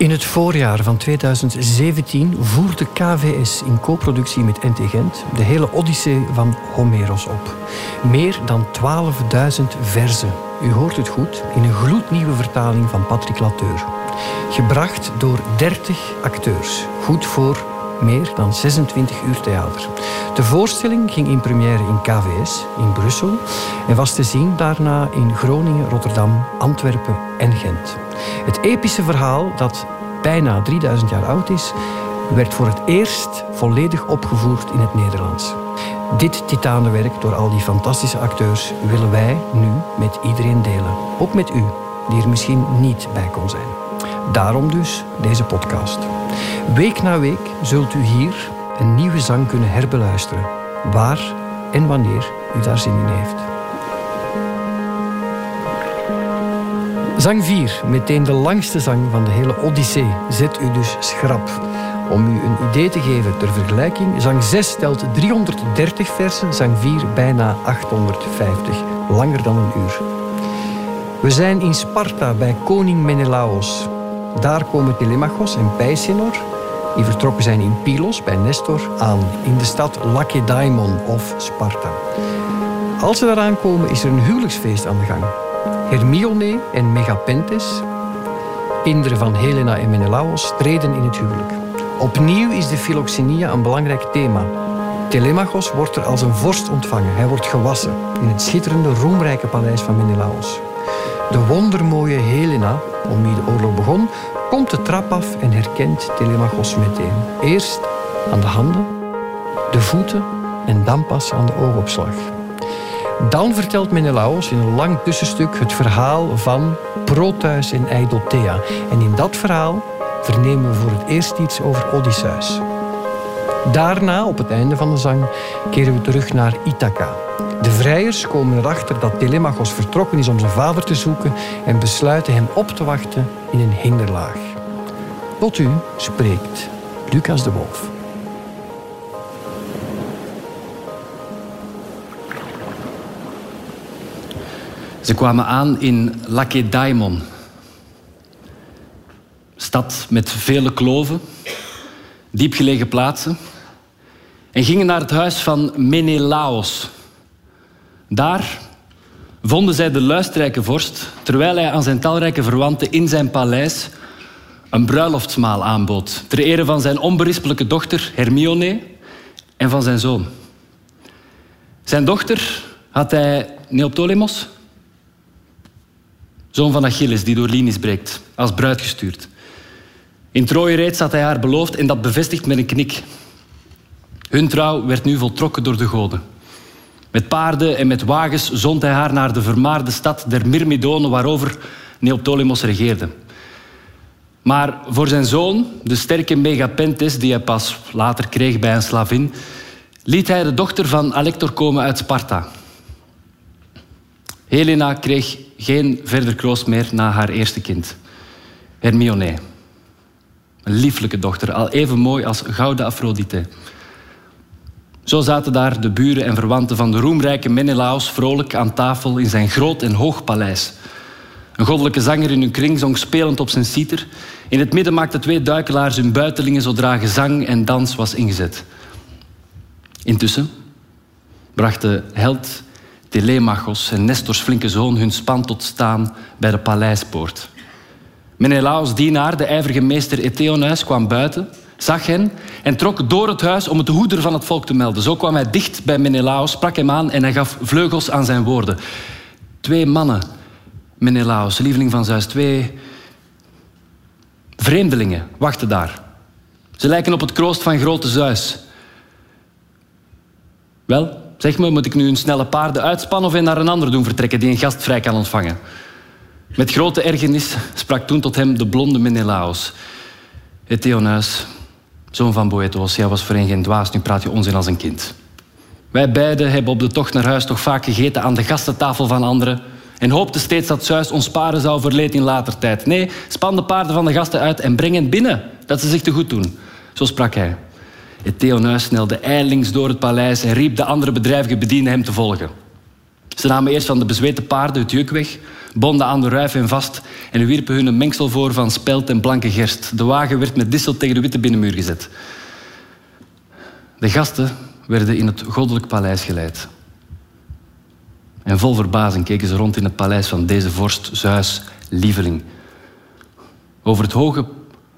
In het voorjaar van 2017 voerde KVS in co-productie met NT Gent de hele Odyssee van Homeros op. Meer dan 12.000 verzen. U hoort het goed, in een gloednieuwe vertaling van Patrick Lateur. Gebracht door 30 acteurs. Goed voor meer dan 26 uur theater. De voorstelling ging in première in KVS in Brussel en was te zien daarna in Groningen, Rotterdam, Antwerpen en Gent. Het epische verhaal, dat bijna 3000 jaar oud is, werd voor het eerst volledig opgevoerd in het Nederlands. Dit titanenwerk door al die fantastische acteurs willen wij nu met iedereen delen. Ook met u, die er misschien niet bij kon zijn. Daarom dus deze podcast. Week na week zult u hier een nieuwe zang kunnen herbeluisteren, waar en wanneer u daar zin in heeft. Zang 4, meteen de langste zang van de hele Odyssee, zet u dus schrap. Om u een idee te geven ter vergelijking, zang 6 telt 330 versen, zang 4 bijna 850, langer dan een uur. We zijn in Sparta bij koning Menelaos. Daar komen Telemachos en Peisenor, die vertrokken zijn in Pylos bij Nestor, aan in de stad Lakedaimon of Sparta. Als ze daar aankomen is er een huwelijksfeest aan de gang. Hermione en Megapentes, kinderen van Helena en Menelaos, treden in het huwelijk. Opnieuw is de philoxenia een belangrijk thema. Telemachos wordt er als een vorst ontvangen. Hij wordt gewassen in het schitterende, roemrijke paleis van Menelaos. De wondermooie Helena, om wie de oorlog begon, komt de trap af en herkent Telemachos meteen. Eerst aan de handen, de voeten en dan pas aan de oogopslag. Dan vertelt Menelaos in een lang tussenstuk het verhaal van Proteus en Eidothea. En in dat verhaal vernemen we voor het eerst iets over Odysseus. Daarna, op het einde van de zang, keren we terug naar Ithaca. De vrijers komen erachter dat Telemachos vertrokken is om zijn vader te zoeken en besluiten hem op te wachten in een hinderlaag. Tot u spreekt Lucas de Wolf. Ze kwamen aan in Lakedaimon. Stad met vele kloven, diepgelegen plaatsen. En gingen naar het huis van Menelaos. Daar vonden zij de luisterrijke vorst, terwijl hij aan zijn talrijke verwanten in zijn paleis een bruiloftsmaal aanbood. Ter ere van zijn onberispelijke dochter Hermione en van zijn zoon. Zijn dochter had hij Neoptolemos, zoon van Achilles, die door Linis breekt, als bruid gestuurd. In Troje reeds had hij haar beloofd en dat bevestigd met een knik. Hun trouw werd nu voltrokken door de goden. Met paarden en met wagens zond hij haar naar de vermaarde stad der Myrmidonen, waarover Neoptolemos regeerde. Maar voor zijn zoon, de sterke Megapentes, die hij pas later kreeg bij een slavin, liet hij de dochter van Alector komen uit Sparta. Helena kreeg geen verder kroost meer na haar eerste kind, Hermione. Een lieflijke dochter, al even mooi als gouden Afrodite. Zo zaten daar de buren en verwanten van de roemrijke Menelaos vrolijk aan tafel in zijn groot en hoog paleis. Een goddelijke zanger in hun kring zong spelend op zijn citer. In het midden maakten twee duikelaars hun buitelingen zodra gezang en dans was ingezet. Intussen brachten held Telemachos en Nestors flinke zoon hun span tot staan bij de paleispoort. Menelaos' dienaar, de ijverige meester Eteonus, kwam buiten, zag hen en trok door het huis om het hoeder van het volk te melden. Zo kwam hij dicht bij Menelaos, sprak hem aan en hij gaf vleugels aan zijn woorden. Twee mannen, Menelaos, lieveling van Zeus, twee vreemdelingen wachten daar. Ze lijken op het kroost van grote Zeus. Wel, zeg me, moet ik nu een snelle paarden uitspannen of hij naar een ander doen vertrekken die een gast vrij kan ontvangen? Met grote ergernis sprak toen tot hem de blonde Menelaos. Eteonuis, zoon van Boethos, jij was voorheen geen dwaas, nu praat je onzin als een kind. Wij beiden hebben op de tocht naar huis toch vaak gegeten aan de gastentafel van anderen en hoopten steeds dat Zeus ons sparen zou voor leed in later tijd. Nee, span de paarden van de gasten uit en breng hen binnen, dat ze zich te goed doen. Zo sprak hij. Eteonuis snelde ijlings door het paleis en riep de andere bedrijvige bedienden hem te volgen. Ze namen eerst van de bezweten paarden het juk weg, bonden aan de ruif vast en wierpen hun een mengsel voor van spelt en blanke gerst. De wagen werd met dissel tegen de witte binnenmuur gezet. De gasten werden in het goddelijk paleis geleid. En vol verbazing keken ze rond in het paleis van deze vorst, Zeus, lieveling. Over het hoge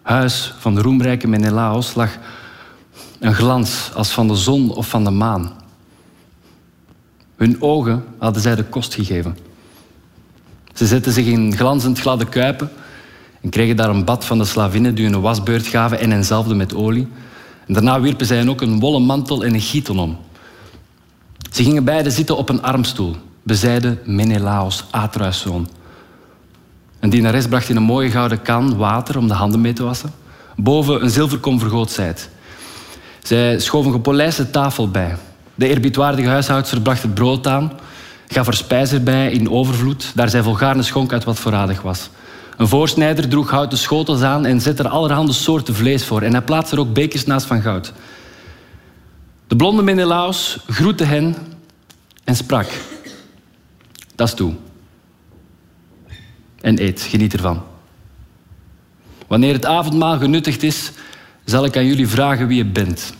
huis van de roemrijke Menelaos lag een glans als van de zon of van de maan. Hun ogen hadden zij de kost gegeven. Ze zetten zich in glanzend gladde kuipen en kregen daar een bad van de slavinnen die hun een wasbeurt gaven en henzelfde met olie. En daarna wierpen zij ook een wollen mantel en een gieten om. Ze gingen beiden zitten op een armstoel, bezijden Menelaos, Atreus zoon. Een dienares bracht in een mooie gouden kan water om de handen mee te wassen. Boven een zilverkom vergoot zij. Zij schoof een gepolijste tafel bij. De eerbiedwaardige huishoudster bracht het brood aan, gaf er spijs erbij in overvloed, daar zij volgaarne schonk uit wat voorradig was. Een voorsnijder droeg houten schotels aan en zette er allerhande soorten vlees voor. En hij plaatste er ook bekers naast van goud. De blonde Menelaus groette hen en sprak. Dat is toe. En eet, geniet ervan. Wanneer het avondmaal genuttigd is, zal ik aan jullie vragen wie je bent.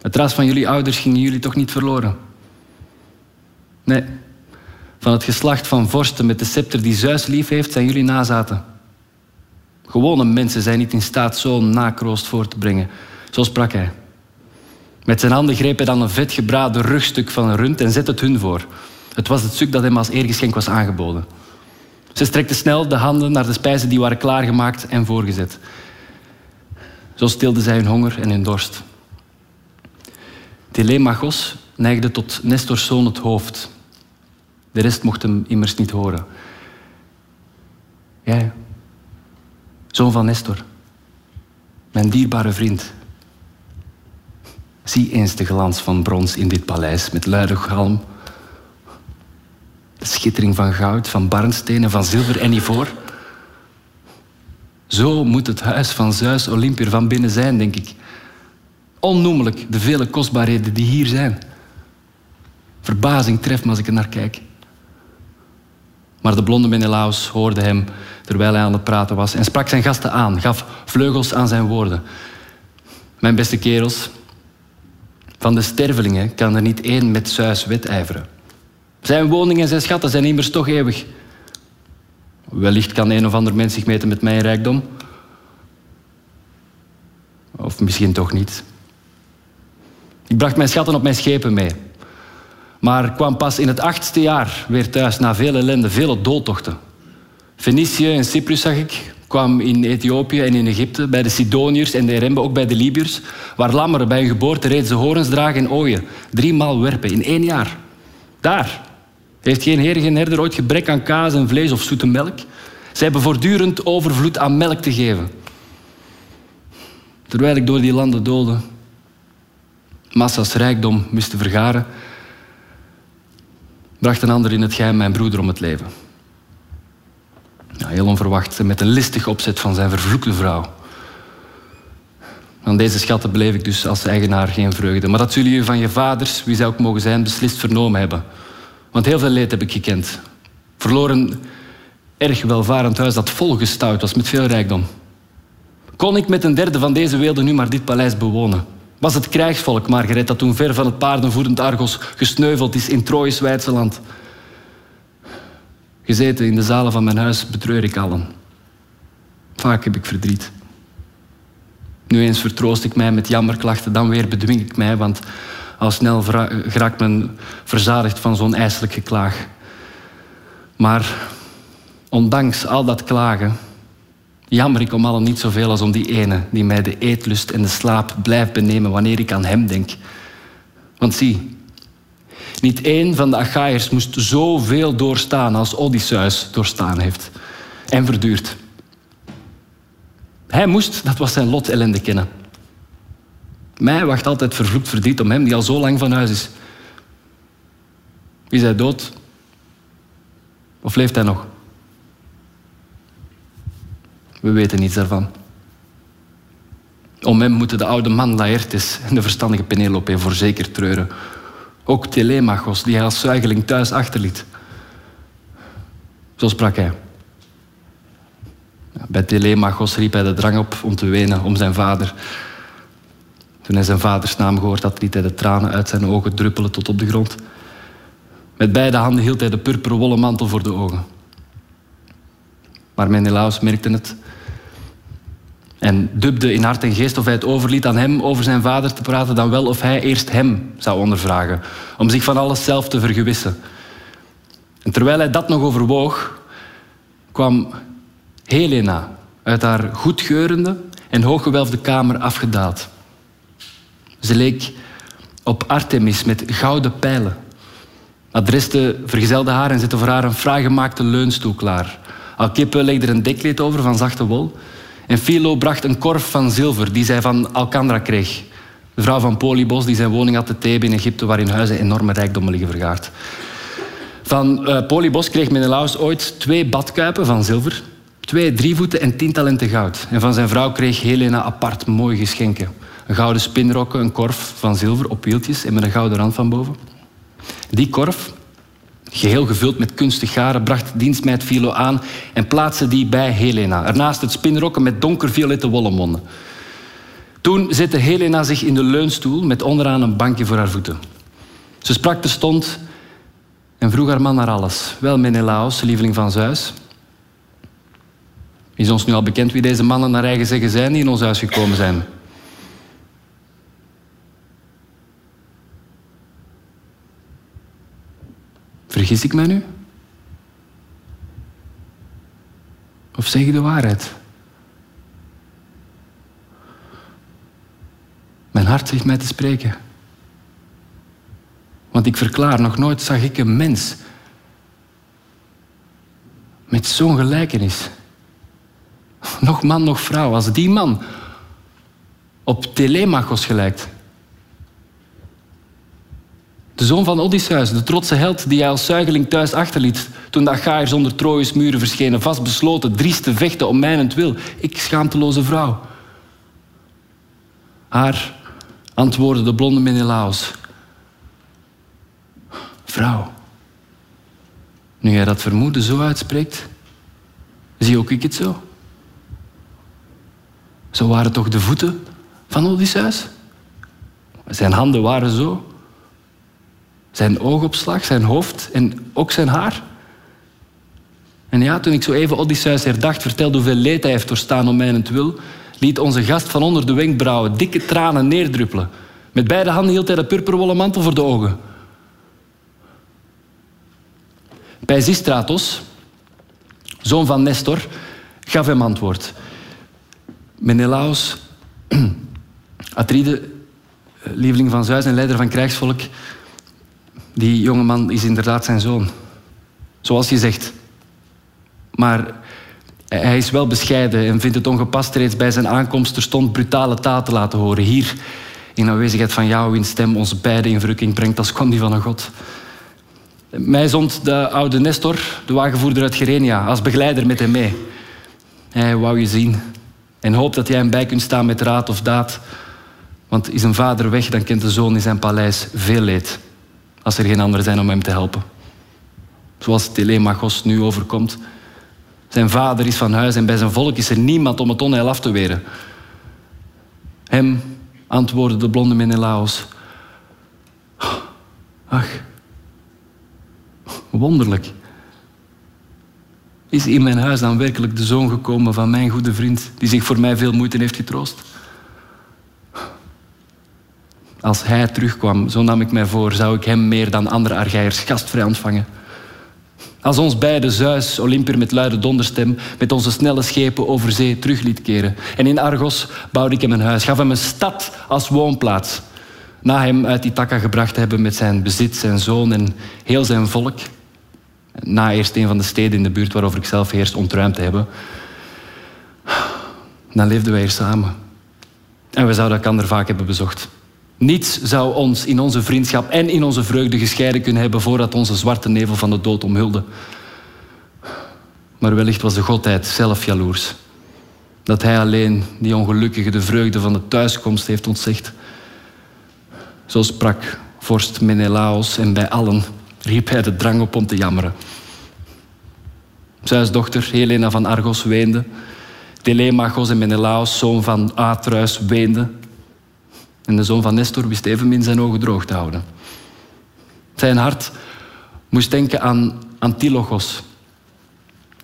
Het ras van jullie ouders gingen jullie toch niet verloren? Nee, van het geslacht van vorsten met de scepter die Zeus lief heeft, zijn jullie nazaten. Gewone mensen zijn niet in staat zo'n nakroost voor te brengen. Zo sprak hij. Met zijn handen greep hij dan een vet gebraden rugstuk van een rund en zette het hun voor. Het was het stuk dat hem als eergeschenk was aangeboden. Ze strekte snel de handen naar de spijzen die waren klaargemaakt en voorgezet. Zo stilden zij hun honger en hun dorst. Telemachos neigde tot Nestors zoon het hoofd. De rest mocht hem immers niet horen. Jij, zoon van Nestor, mijn dierbare vriend. Zie eens de glans van brons in dit paleis met luide galm. De schittering van goud, van barnstenen, van zilver en ivoor. Zo moet het huis van Zeus Olympier van binnen zijn, denk ik. Onnoemelijk de vele kostbaarheden die hier zijn. Verbazing treft me als ik er naar kijk. Maar de blonde Menelaus hoorde hem terwijl hij aan het praten was en sprak zijn gasten aan, gaf vleugels aan zijn woorden. Mijn beste kerels, van de stervelingen kan er niet één met Zeus wedijveren. Zijn woning en zijn schatten zijn immers toch eeuwig. Wellicht kan een of ander mens zich meten met mijn rijkdom. Of misschien toch niet. Ik bracht mijn schatten op mijn schepen mee. Maar kwam pas in het achtste jaar weer thuis na veel ellende, vele doodtochten. Fenicië en Cyprus zag ik, kwam in Ethiopië en in Egypte, bij de Sidoniërs en de Erembe, ook bij de Libiërs, waar lammeren bij hun geboorte reeds de horens dragen en ooien. Driemaal werpen in één jaar. Daar heeft geen heer, geen herder ooit gebrek aan kaas en vlees of zoete melk. Zij hebben voortdurend overvloed aan melk te geven. Terwijl ik door die landen doolde, massa's rijkdom wist te vergaren, bracht een ander in het geheim mijn broeder om het leven. Ja, heel onverwacht, met een listig opzet van zijn vervloekte vrouw. Aan deze schatten bleef ik dus als eigenaar geen vreugde. Maar dat zullen jullie van je vaders, wie zij ook mogen zijn, beslist vernomen hebben. Want heel veel leed heb ik gekend. Verloren erg welvarend huis dat volgestouwd was met veel rijkdom. Kon ik met een derde van deze weelde nu maar dit paleis bewonen? Was het krijgsvolk, Margaret, dat toen ver van het paardenvoerend Argos gesneuveld is in Trojes Weidse land? Gezeten in de zalen van mijn huis betreur ik allen. Vaak heb ik verdriet. Nu eens vertroost ik mij met jammerklachten, dan weer bedwing ik mij, want al snel geraakt men verzadigd van zo'n ijselijk geklaag. Maar ondanks al dat klagen, jammer ik om allen niet zoveel als om die ene die mij de eetlust en de slaap blijft benemen wanneer ik aan hem denk. Want zie, niet één van de Achaïers moest zoveel doorstaan als Odysseus doorstaan heeft en verduurt. Hij moest, dat was zijn lot, ellende kennen. Mij wacht altijd vervloekt verdriet om hem die al zo lang van huis is. Is hij dood? Of leeft hij nog? We weten niets daarvan. Om hem moeten de oude man Laertes en de verstandige Penelope voorzeker treuren. Ook Telemachos, die hij als zuigeling thuis achterliet. Zo sprak hij. Bij Telemachos riep hij de drang op om te wenen om zijn vader. Toen hij zijn vaders naam gehoord had, liet hij de tranen uit zijn ogen druppelen tot op de grond. Met beide handen hield hij de purperen wollen mantel voor de ogen. Maar Menelaus merkte het en dubde in hart en geest of hij het overliet aan hem over zijn vader te praten, dan wel of hij eerst hem zou ondervragen, om zich van alles zelf te vergewissen. En terwijl hij dat nog overwoog, kwam Helena uit haar goedgeurende en hooggewelfde kamer afgedaald. Ze leek op Artemis met gouden pijlen. Adreste vergezelde haar en zette voor haar een fraai gemaakte leunstoel klaar. Alkippe legde er een dekleed over van zachte wol. En Philo bracht een korf van zilver die zij van Alcandra kreeg. De vrouw van Polybos die zijn woning had te Thebe in Egypte, waar in huizen enorme rijkdommen liggen vergaard. Van uh, Polybos kreeg Menelaus ooit twee badkuipen van zilver, twee drievoeten en tien talenten goud. En van zijn vrouw kreeg Helena apart mooie geschenken. Een gouden spinrokken, een korf van zilver op wieltjes en met een gouden rand van boven. Die korf, geheel gevuld met kunstig garen, bracht dienstmeid Philo aan en plaatste die bij Helena. Ernaast het spinrokken met donkerviolette wollenmonden. Toen zette Helena zich in de leunstoel met onderaan een bankje voor haar voeten. Ze sprak terstond en vroeg haar man naar alles. Wel, Menelaos, lieveling van Zeus. Is ons nu al bekend wie deze mannen naar eigen zeggen zijn die in ons huis gekomen zijn? Vergis ik mij nu? Of zeg ik de waarheid? Mijn hart zegt mij te spreken. Want ik verklaar, nog nooit zag ik een mens met zo'n gelijkenis. Nog man, nog vrouw, als die man op Telemachos gelijkt. De zoon van Odysseus, de trotse held die hij als zuigeling thuis achterliet toen de Achaïers onder Trojes muren verschenen, vastbesloten, driest te vechten om mijnentwil. Ik, schaamteloze vrouw. Haar antwoordde de blonde Menelaos. Vrouw, nu jij dat vermoeden zo uitspreekt, zie ook ik het zo. Zo waren toch de voeten van Odysseus? Zijn handen waren zo. Zijn oogopslag, zijn hoofd en ook zijn haar. En ja, toen ik zo even Odysseus herdacht, vertelde hoeveel leed hij heeft doorstaan om mijnentwil, liet onze gast van onder de wenkbrauwen dikke tranen neerdruppelen. Met beide handen hield hij de purperwollen mantel voor de ogen. Pisistratos, zoon van Nestor, gaf hem antwoord. Menelaos, Atride, lieveling van Zeus en leider van krijgsvolk, die jongeman is inderdaad zijn zoon. Zoals je zegt. Maar hij is wel bescheiden en vindt het ongepast reeds bij zijn aankomst terstond brutale taal te laten horen. Hier, in aanwezigheid van jou, in stem ons beide in verrukking brengt als kwam die van een god. Mij zond de oude Nestor, de wagenvoerder uit Gerenia, als begeleider met hem mee. Hij wou je zien en hoopt dat jij hem bij kunt staan met raad of daad. Want is een vader weg, dan kent de zoon in zijn paleis veel leed als er geen anderen zijn om hem te helpen. Zoals Telemachos nu overkomt. Zijn vader is van huis en bij zijn volk is er niemand om het onheil af te weren. Hem antwoordde de blonde Menelaos. Ach, wonderlijk. Is in mijn huis dan werkelijk de zoon gekomen van mijn goede vriend, die zich voor mij veel moeite heeft getroost? Als hij terugkwam, zo nam ik mij voor, zou ik hem meer dan andere Argeiers gastvrij ontvangen. Als ons beide Zeus, Olympier met luide donderstem, met onze snelle schepen over zee terug liet keren. En in Argos bouwde ik hem een huis, gaf hem een stad als woonplaats. Na hem uit Ithaca gebracht te hebben met zijn bezit, zijn zoon en heel zijn volk. Na eerst een van de steden in de buurt waarover ik zelf heerst ontruimd te hebben. Dan leefden wij hier samen. En we zouden elkaar vaak hebben bezocht. Niets zou ons in onze vriendschap en in onze vreugde gescheiden kunnen hebben voordat onze zwarte nevel van de dood omhulde. Maar wellicht was de godheid zelf jaloers. Dat hij alleen die ongelukkige de vreugde van de thuiskomst heeft ontzegd. Zo sprak vorst Menelaos en bij allen riep hij de drang op om te jammeren. Zeus dochter Helena van Argos weende. Telemachos en Menelaos, zoon van Atreus, weende. En de zoon van Nestor wist evenmin zijn ogen droog te houden. Zijn hart moest denken aan Antilochos,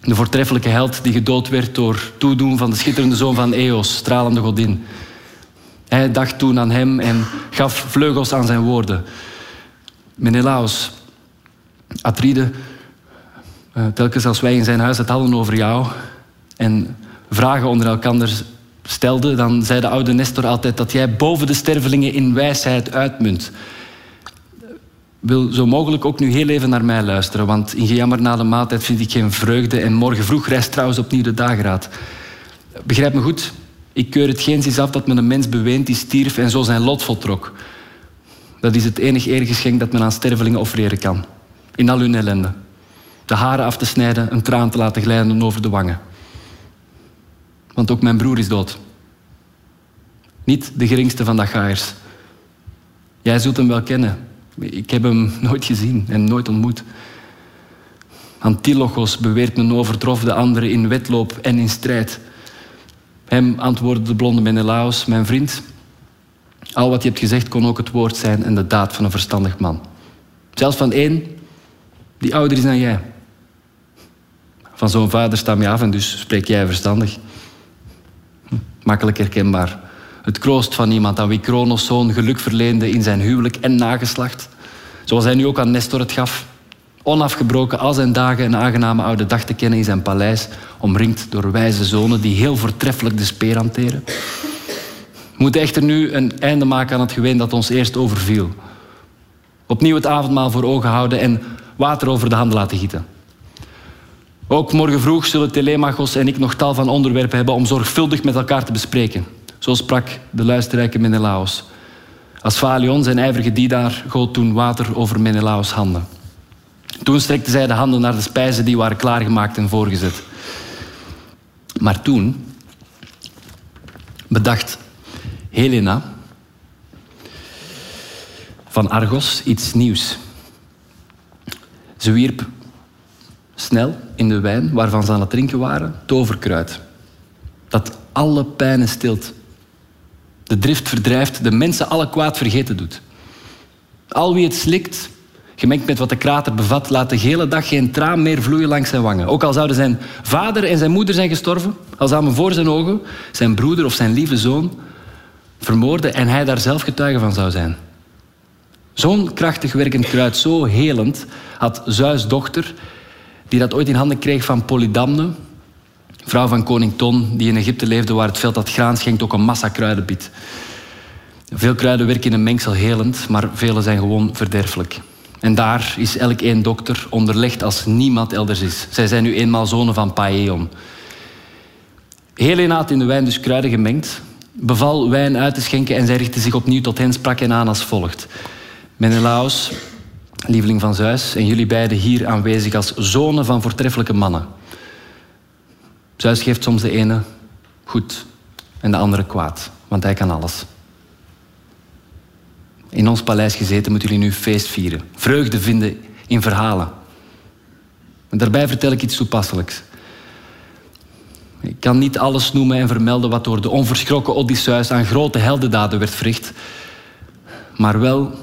de voortreffelijke held die gedood werd door toedoen van de schitterende zoon van Eos, stralende godin. Hij dacht toen aan hem en gaf vleugels aan zijn woorden. Menelaos, Atride, eh, telkens als wij in zijn huis het hadden over jou en vragen onder elkaar stelden, dan zei de oude Nestor altijd dat jij boven de stervelingen in wijsheid uitmunt. Wil zo mogelijk ook nu heel even naar mij luisteren, want in gejammer na de maaltijd vind ik geen vreugde en morgen vroeg reist trouwens opnieuw de dageraad. Begrijp me goed, ik keur het geen af dat men een mens beweent die stierf en zo zijn lot voltrok. Dat is het enig eergeschenk dat men aan stervelingen offereren kan. In al hun ellende. De haren af te snijden, een traan te laten glijden over de wangen. Want ook mijn broer is dood. Niet de geringste van de gaaiers. Jij zult hem wel kennen. Ik heb hem nooit gezien en nooit ontmoet. Antilochos beweert men overtrof de anderen in wedloop en in strijd. Hem antwoordde de blonde Menelaos, mijn vriend. Al wat je hebt gezegd kon ook het woord zijn en de daad van een verstandig man. Zelfs van één die ouder is dan jij. Van zo'n vader stam je af en dus spreek jij verstandig. Makkelijk herkenbaar. Het kroost van iemand aan wie Kronos zoon geluk verleende in zijn huwelijk en nageslacht. Zoals hij nu ook aan Nestor het gaf. Onafgebroken al zijn dagen een aangename oude dag te kennen in zijn paleis, omringd door wijze zonen die heel voortreffelijk de speer hanteren. We moeten echter nu een einde maken aan het geween dat ons eerst overviel. Opnieuw het avondmaal voor ogen houden en water over de handen laten gieten. Ook morgen vroeg zullen Telemachos en ik nog tal van onderwerpen hebben om zorgvuldig met elkaar te bespreken. Zo sprak de luisterrijke Menelaos. Als Falion, zijn ijverige dienaar, goot toen water over Menelaos' handen. Toen strekte zij de handen naar de spijzen die waren klaargemaakt en voorgezet. Maar toen bedacht Helena van Argos iets nieuws. Ze wierp snel in de wijn waarvan ze aan het drinken waren toverkruid. Dat alle pijnen stilt. De drift verdrijft, de mensen alle kwaad vergeten doet. Al wie het slikt, gemengd met wat de krater bevat, laat de hele dag geen traan meer vloeien langs zijn wangen. Ook al zouden zijn vader en zijn moeder zijn gestorven, al zouden voor zijn ogen zijn broeder of zijn lieve zoon vermoorden en hij daar zelf getuige van zou zijn. Zo'n krachtig werkend kruid, zo helend, had Zeus' dochter, die dat ooit in handen kreeg van Polydamne, vrouw van koning Ton, die in Egypte leefde waar het veld dat graan schenkt ook een massa kruiden biedt. Veel kruiden werken in een mengsel helend, maar vele zijn gewoon verderfelijk. En daar is elk één dokter onderlegd als niemand elders is. Zij zijn nu eenmaal zonen van Paeon. Helena had in de wijn dus kruiden gemengd, beval wijn uit te schenken en zij richtte zich opnieuw tot hen, sprak hen aan als volgt. Menelaos, lieveling van Zeus, en jullie beiden hier aanwezig als zonen van voortreffelijke mannen. Zeus geeft soms de ene goed en de andere kwaad, want hij kan alles. In ons paleis gezeten moeten jullie nu feest vieren, vreugde vinden in verhalen. En daarbij vertel ik iets toepasselijks. Ik kan niet alles noemen en vermelden wat door de onverschrokken Odysseus aan grote heldendaden werd verricht, maar wel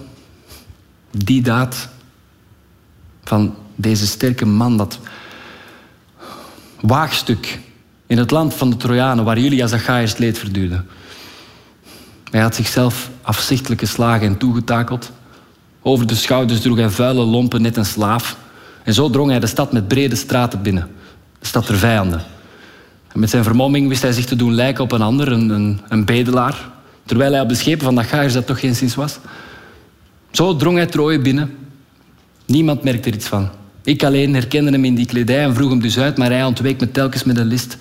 die daad van deze sterke man, dat waagstuk in het land van de Trojanen, waar Julia Zacharias leed verduurde. Hij had zichzelf afzichtelijk geslagen en toegetakeld. Over de schouders droeg hij vuile lompen, net een slaaf. En zo drong hij de stad met brede straten binnen. De stad der vijanden. En met zijn vermomming wist hij zich te doen lijken op een ander, een, een, een bedelaar. Terwijl hij op de schepen van Dachaiers dat toch geen sinds was. Zo drong hij Troje binnen. Niemand merkte er iets van. Ik alleen herkende hem in die kledij en vroeg hem dus uit, maar hij ontweek me telkens met een list.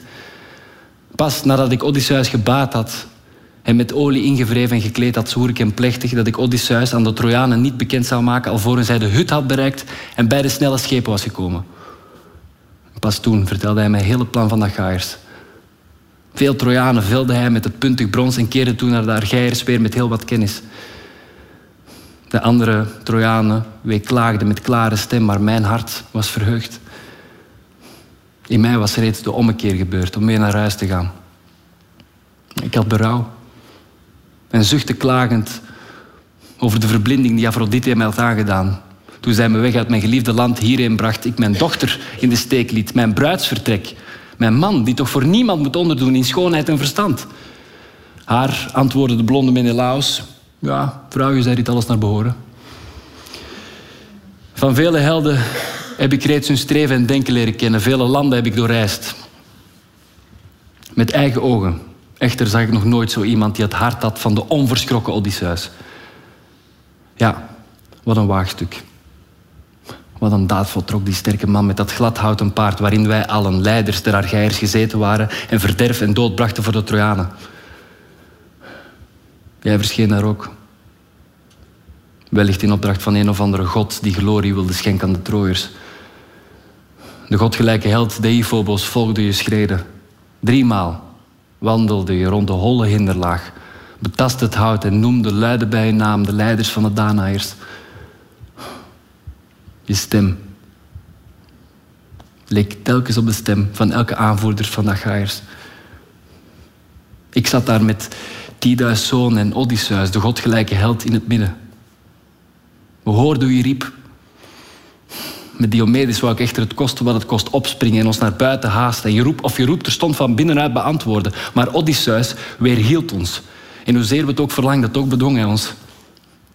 Pas nadat ik Odysseus gebaat had en met olie ingevreven en gekleed had, zwoer ik hem plechtig dat ik Odysseus aan de Trojanen niet bekend zou maken alvorens hij de hut had bereikt en bij de snelle schepen was gekomen. Pas toen vertelde hij mij het hele plan van de Gaaiers. Veel Trojanen velde hij met het puntig brons en keerde toen naar de Argeiers weer met heel wat kennis. De andere Trojanen weeklaagden met klare stem, maar mijn hart was verheugd. In mij was reeds de ommekeer gebeurd om weer naar huis te gaan. Ik had berouw en zuchtte klagend over de verblinding die Afrodite mij had aangedaan. Toen zij me weg uit mijn geliefde land hierheen bracht, ik mijn dochter in de steek liet, mijn bruidsvertrek, mijn man, die toch voor niemand moet onderdoen in schoonheid en verstand. Haar antwoordde de blonde Menelaus, ja, vrouw, je zei dit alles naar behoren. Van vele helden heb ik reeds hun streven en denken leren kennen. Vele landen heb ik doorreisd. Met eigen ogen. Echter zag ik nog nooit zo iemand die het hart had van de onverschrokken Odysseus. Ja, wat een waagstuk. Wat een daad voltrok die sterke man met dat gladhouten paard waarin wij allen, leiders der Argeiërs, gezeten waren en verderf en dood brachten voor de Trojanen. Jij verscheen daar ook. Wellicht in opdracht van een of andere god die glorie wilde schenken aan de Troërs. De godgelijke held Deiphobos volgde je schreden. Driemaal wandelde je rond de holle hinderlaag, betastte het hout en noemde luide bij je naam de leiders van de Danaërs. Je stem leek telkens op de stem van elke aanvoerder van de Achaïers. Ik zat daar met Tydeus' zoon en Odysseus, de godgelijke held, in het midden. We hoorden je riep. Met Diomedes wou ik echter het kosten wat het kost opspringen en ons naar buiten haasten. En je roep, of je roep stond van binnenuit beantwoorden. Maar Odysseus weerhield ons. En hoezeer we het ook verlangden, toch bedwong hij ons.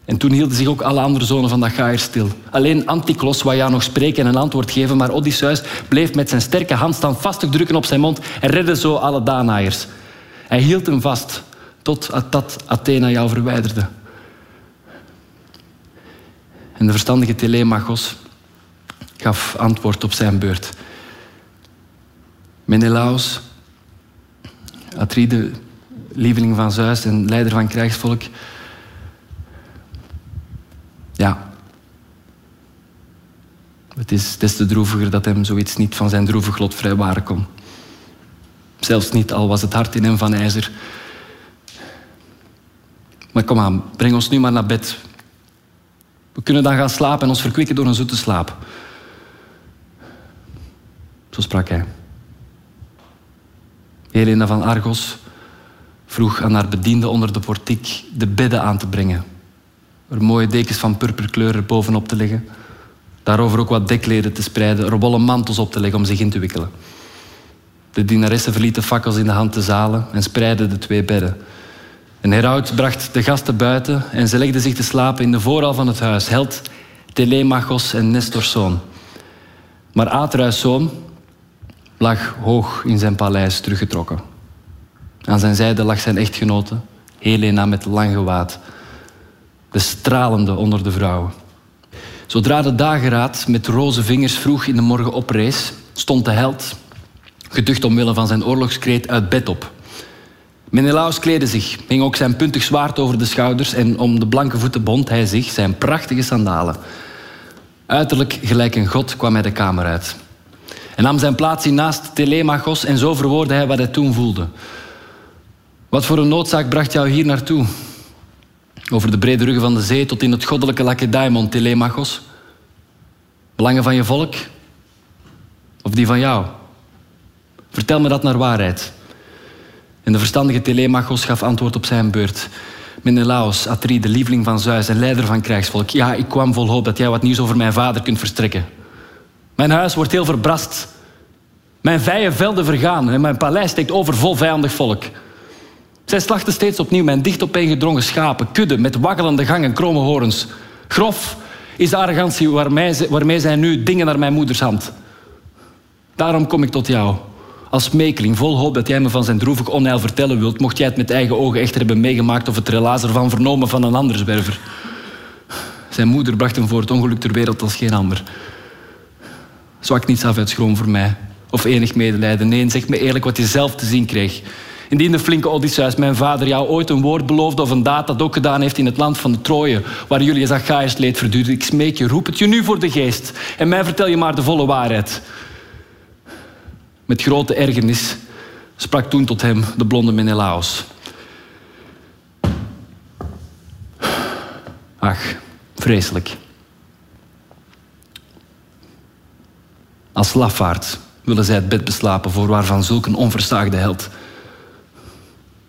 En toen hielden zich ook alle andere zonen van Dachair stil. Alleen Antiklos wou ja nog spreken en een antwoord geven, maar Odysseus bleef met zijn sterke hand standvastig drukken op zijn mond en redde zo alle Danaërs. Hij hield hem vast tot dat Athena jou verwijderde. En de verstandige Telemachos gaf antwoord op zijn beurt. Menelaos, Atride, lieveling van Zeus en leider van krijgsvolk. Ja. Het is des te droeviger dat hem zoiets niet van zijn droevig lot vrijwaren kon. Zelfs niet, al was het hart in hem van ijzer. Maar kom aan, breng ons nu maar naar bed. We kunnen dan gaan slapen en ons verkwikken door een zoete slaap. Zo sprak hij. Helena van Argos vroeg aan haar bediende onder de portiek de bedden aan te brengen. Er mooie dekens van purperkleur bovenop te leggen. Daarover ook wat dekleden te spreiden. Er wollen mantels op te leggen om zich in te wikkelen. De dienaressen verlieten fakkels in de hand te zalen en spreidden de twee bedden. Een heraut bracht de gasten buiten en ze legden zich te slapen in de voorhal van het huis. Held Telemachos en Nestors zoon. Maar Atreus' zoon lag hoog in zijn paleis teruggetrokken. Aan zijn zijde lag zijn echtgenote, Helena met lang gewaad. De stralende onder de vrouwen. Zodra de dageraad met roze vingers vroeg in de morgen oprees, stond de held, geducht omwille van zijn oorlogskreet, uit bed op. Menelaus kleedde zich, hing ook zijn puntig zwaard over de schouders en om de blanke voeten bond hij zich zijn prachtige sandalen. Uiterlijk gelijk een god kwam hij de kamer uit. En nam zijn plaats in naast Telemachos en zo verwoordde hij wat hij toen voelde. Wat voor een noodzaak bracht jou hier naartoe? Over de brede ruggen van de zee tot in het goddelijke Lakedaimon, Telemachos. Belangen van je volk? Of die van jou? Vertel me dat naar waarheid. En de verstandige Telemachos gaf antwoord op zijn beurt. Menelaos, Atride, lieveling van Zeus en leider van krijgsvolk. Ja, ik kwam vol hoop dat jij wat nieuws over mijn vader kunt verstrekken. Mijn huis wordt heel verbrast. Mijn vijen velden vergaan en mijn paleis steekt over vol vijandig volk. Zij slachten steeds opnieuw mijn dicht opeengedrongen schapen, kudden met waggelende gangen, krome horens. Grof is de arrogantie waarmee, waarmee zij nu dingen naar mijn moeders hand. Daarom kom ik tot jou, als smekeling, vol hoop dat jij me van zijn droevig onheil vertellen wilt, mocht jij het met eigen ogen echter hebben meegemaakt of het relaas ervan vernomen van een ander zwerver. Zijn moeder bracht hem voor het ongeluk ter wereld als geen ander. Zwak niets af uit schroom voor mij, of enig medelijden. Nee, zeg me eerlijk wat je zelf te zien kreeg. Indien de flinke Odysseus mijn vader jou ooit een woord beloofde of een daad dat ook gedaan heeft in het land van de Troje, waar jullie Zacharias leed verduurde, ik smeek je, roep het je nu voor de geest en mij vertel je maar de volle waarheid. Met grote ergernis sprak toen tot hem de blonde Menelaos. Ach, Vreselijk. Als lafaard willen zij het bed beslapen voor waarvan zulk een onversaagde held.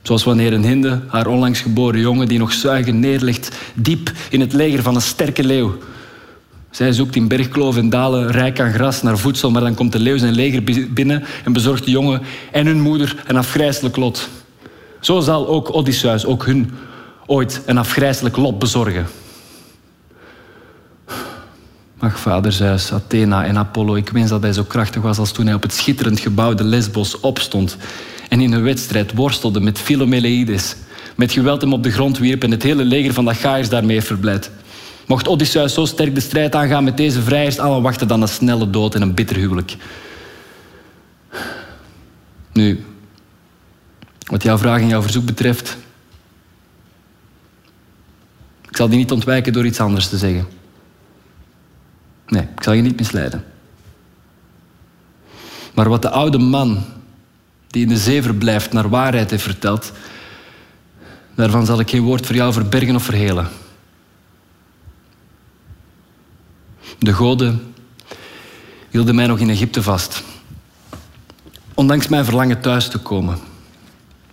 Zoals wanneer een hinde haar onlangs geboren jongen die nog zuigen neerlegt diep in het leger van een sterke leeuw. Zij zoekt in bergkloven en dalen rijk aan gras naar voedsel, maar dan komt de leeuw zijn leger binnen en bezorgt de jongen en hun moeder een afgrijselijk lot. Zo zal ook Odysseus ook hun ooit een afgrijselijk lot bezorgen. Ach, vader Zeus, Athena en Apollo, ik wens dat hij zo krachtig was als toen hij op het schitterend gebouwde Lesbos opstond en in een wedstrijd worstelde met Philomeleides, met geweld hem op de grond wierp en het hele leger van de Gaiërs daarmee verblijd. Mocht Odysseus zo sterk de strijd aangaan met deze vrijers, allen wachten dan een snelle dood en een bitter huwelijk. Nu, wat jouw vraag en jouw verzoek betreft, ik zal die niet ontwijken door iets anders te zeggen. Nee, ik zal je niet misleiden. Maar wat de oude man die in de zee verblijft naar waarheid heeft verteld, daarvan zal ik geen woord voor jou verbergen of verhelen. De goden hielden mij nog in Egypte vast. Ondanks mijn verlangen thuis te komen.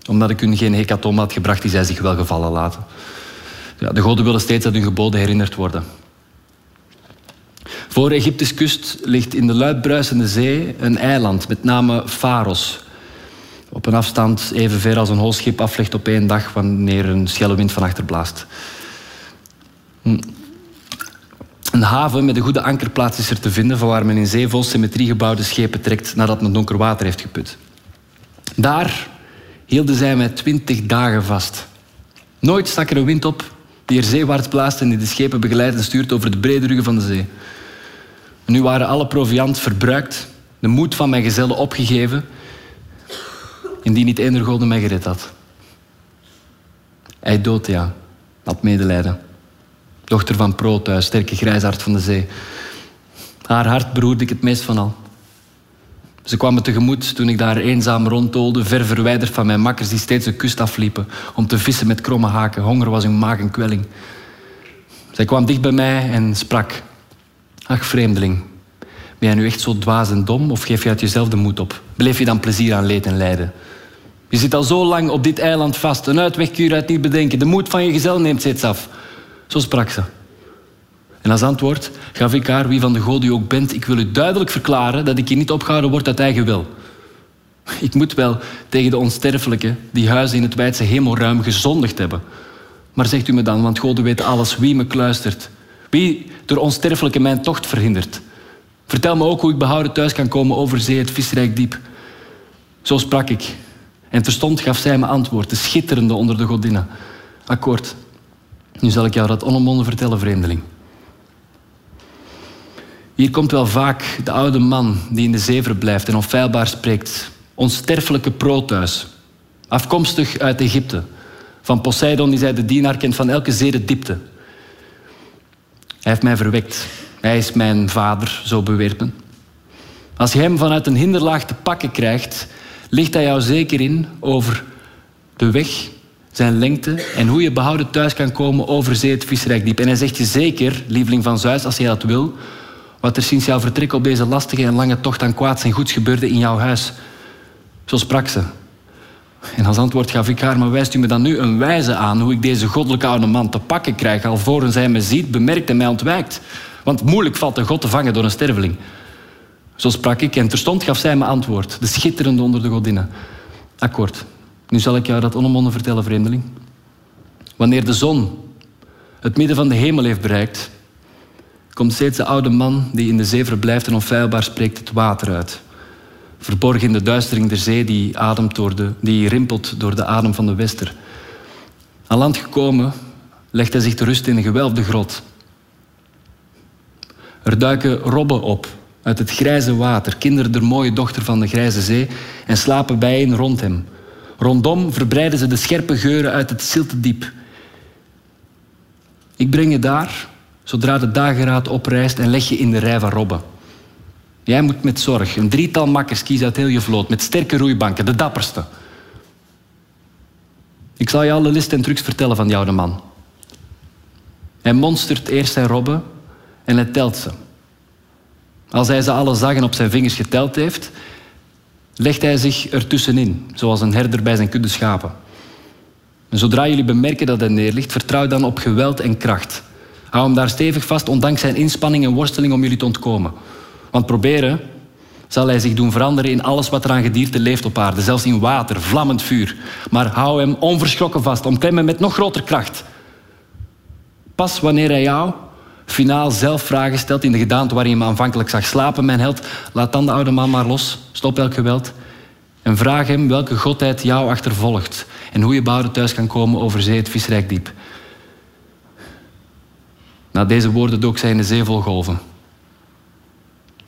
Omdat ik hun geen hecatombe had gebracht die zij zich wel gevallen laten. Ja, de goden willen steeds dat hun geboden herinnerd worden. Voor Egyptes kust ligt in de luidbruisende zee een eiland met name Faros. Op een afstand even ver als een holschip aflegt op één dag wanneer een schelle wind van achter blaast. Hm. Een haven met een goede ankerplaats is er te vinden, van waar men in zee vol symmetrie gebouwde schepen trekt nadat men donker water heeft geput. Daar hielden zij mij twintig dagen vast. Nooit stak er een wind op die er zeewaarts blaast en die de schepen begeleidt en stuurt over de brede ruggen van de zee. Nu waren alle proviand verbruikt, de moed van mijn gezellen opgegeven, indien niet één der mij gered had. Hij dood, ja, had medelijden. Dochter van Proteus, sterke grijsaard van de zee. Haar hart beroerde ik het meest van al. Ze kwam me tegemoet toen ik daar eenzaam rondtolde, ver verwijderd van mijn makkers die steeds de kust afliepen om te vissen met kromme haken. Honger was hun maag en kwelling. Zij kwam dicht bij mij en sprak. Ach, vreemdeling, ben jij nu echt zo dwaas en dom of geef je uit jezelf de moed op? Beleef je dan plezier aan leed en lijden? Je zit al zo lang op dit eiland vast. Een uitweg kun je uit niet bedenken. De moed van je gezel neemt steeds af. Zo sprak ze. En als antwoord gaf ik haar, wie van de God u ook bent, ik wil u duidelijk verklaren dat ik hier niet opgehouden word uit eigen wil. Ik moet wel tegen de onsterfelijke die huizen in het wijdse hemelruim gezondigd hebben. Maar zegt u me dan, want God weet alles, wie me kluistert. Wie door onsterfelijke mijn tocht verhindert. Vertel me ook hoe ik behouden thuis kan komen over zee, het visrijk diep. Zo sprak ik. En terstond gaf zij me antwoord, de schitterende onder de godinnen. Akkoord. Nu zal ik jou dat onomwonden vertellen, vreemdeling. Hier komt wel vaak de oude man die in de zee verblijft en onfeilbaar spreekt. Onsterfelijke Proteus, afkomstig uit Egypte. Van Poseidon, die zij de dienaar kent van elke zee diepte. Hij heeft mij verwekt. Hij is mijn vader, zo beweert men. Als je hem vanuit een hinderlaag te pakken krijgt, ligt hij jou zeker in over de weg, zijn lengte en hoe je behouden thuis kan komen over zee het visrijk diep. En hij zegt je zeker, lieveling van Zeus, als je dat wil, wat er sinds jouw vertrek op deze lastige en lange tocht aan kwaads en goeds gebeurde in jouw huis. Zo sprak ze. En als antwoord gaf ik haar, maar wijst u me dan nu een wijze aan hoe ik deze goddelijke oude man te pakken krijg, alvorens hij me ziet, bemerkt en mij ontwijkt. Want moeilijk valt een God te vangen door een sterveling. Zo sprak ik en terstond gaf zij me antwoord, de schitterende onder de godinnen. Akkoord, nu zal ik jou dat onomwonden vertellen, vreemdeling. Wanneer de zon het midden van de hemel heeft bereikt, komt steeds de oude man die in de zee verblijft en onfeilbaar spreekt het water uit. Verborgen in de duistering der zee die, ademt door de, die rimpelt door de adem van de wester. Aan land gekomen legt hij zich te rust in een gewelfde grot. Er duiken robben op uit het grijze water, kinderen der mooie dochter van de grijze zee, en slapen bijeen rond hem. Rondom verbreiden ze de scherpe geuren uit het zilte diep. Ik breng je daar, zodra de dageraad oprijst, en leg je in de rij van robben. Jij moet met zorg een drietal makkers kiezen uit heel je vloot, met sterke roeibanken, de dapperste. Ik zal je alle listen en trucs vertellen van jou, de man. Hij monstert eerst zijn robben en hij telt ze. Als hij ze alle zagen op zijn vingers geteld heeft, legt hij zich ertussenin, zoals een herder bij zijn kudde schapen. En zodra jullie bemerken dat hij neerligt, vertrouw dan op geweld en kracht. Hou hem daar stevig vast, ondanks zijn inspanning en worsteling om jullie te ontkomen. Want proberen zal hij zich doen veranderen in alles wat er aan gedierte leeft op aarde, zelfs in water, vlammend vuur. Maar hou hem onverschrokken vast, omklem hem met nog groter kracht. Pas wanneer hij jou finaal zelf vragen stelt in de gedaante waarin je hem aanvankelijk zag slapen, mijn held, laat dan de oude man maar los, stop elk geweld en vraag hem welke godheid jou achtervolgt en hoe je behouden thuis kan komen over zee het visrijk diep. Na deze woorden dook zij in de zee vol golven.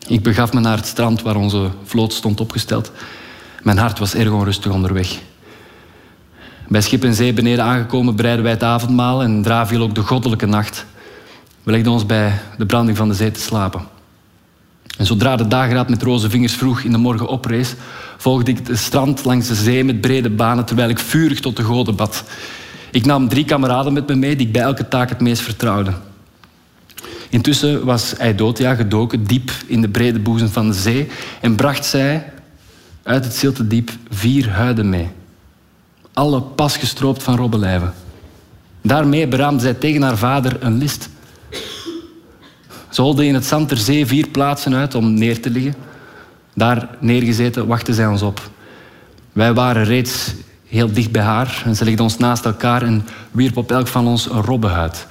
Ik begaf me naar het strand waar onze vloot stond opgesteld. Mijn hart was erg onrustig onderweg. Bij schip en zee beneden aangekomen bereiden wij het avondmaal en dra viel ook de goddelijke nacht. We legden ons bij de branding van de zee te slapen. En zodra de dageraad met roze vingers vroeg in de morgen oprees, volgde ik het strand langs de zee met brede banen terwijl ik vurig tot de goden bad. Ik nam drie kameraden met me mee die ik bij elke taak het meest vertrouwde. Intussen was Eidotia gedoken diep in de brede boezem van de zee en bracht zij uit het zilte diep vier huiden mee. Alle pas gestroopt van robbenlijven. Daarmee beraamde zij tegen haar vader een list. Ze holde in het zand ter zee vier plaatsen uit om neer te liggen. Daar neergezeten wachtte zij ons op. Wij waren reeds heel dicht bij haar en ze legde ons naast elkaar en wierp op elk van ons een robbenhuid.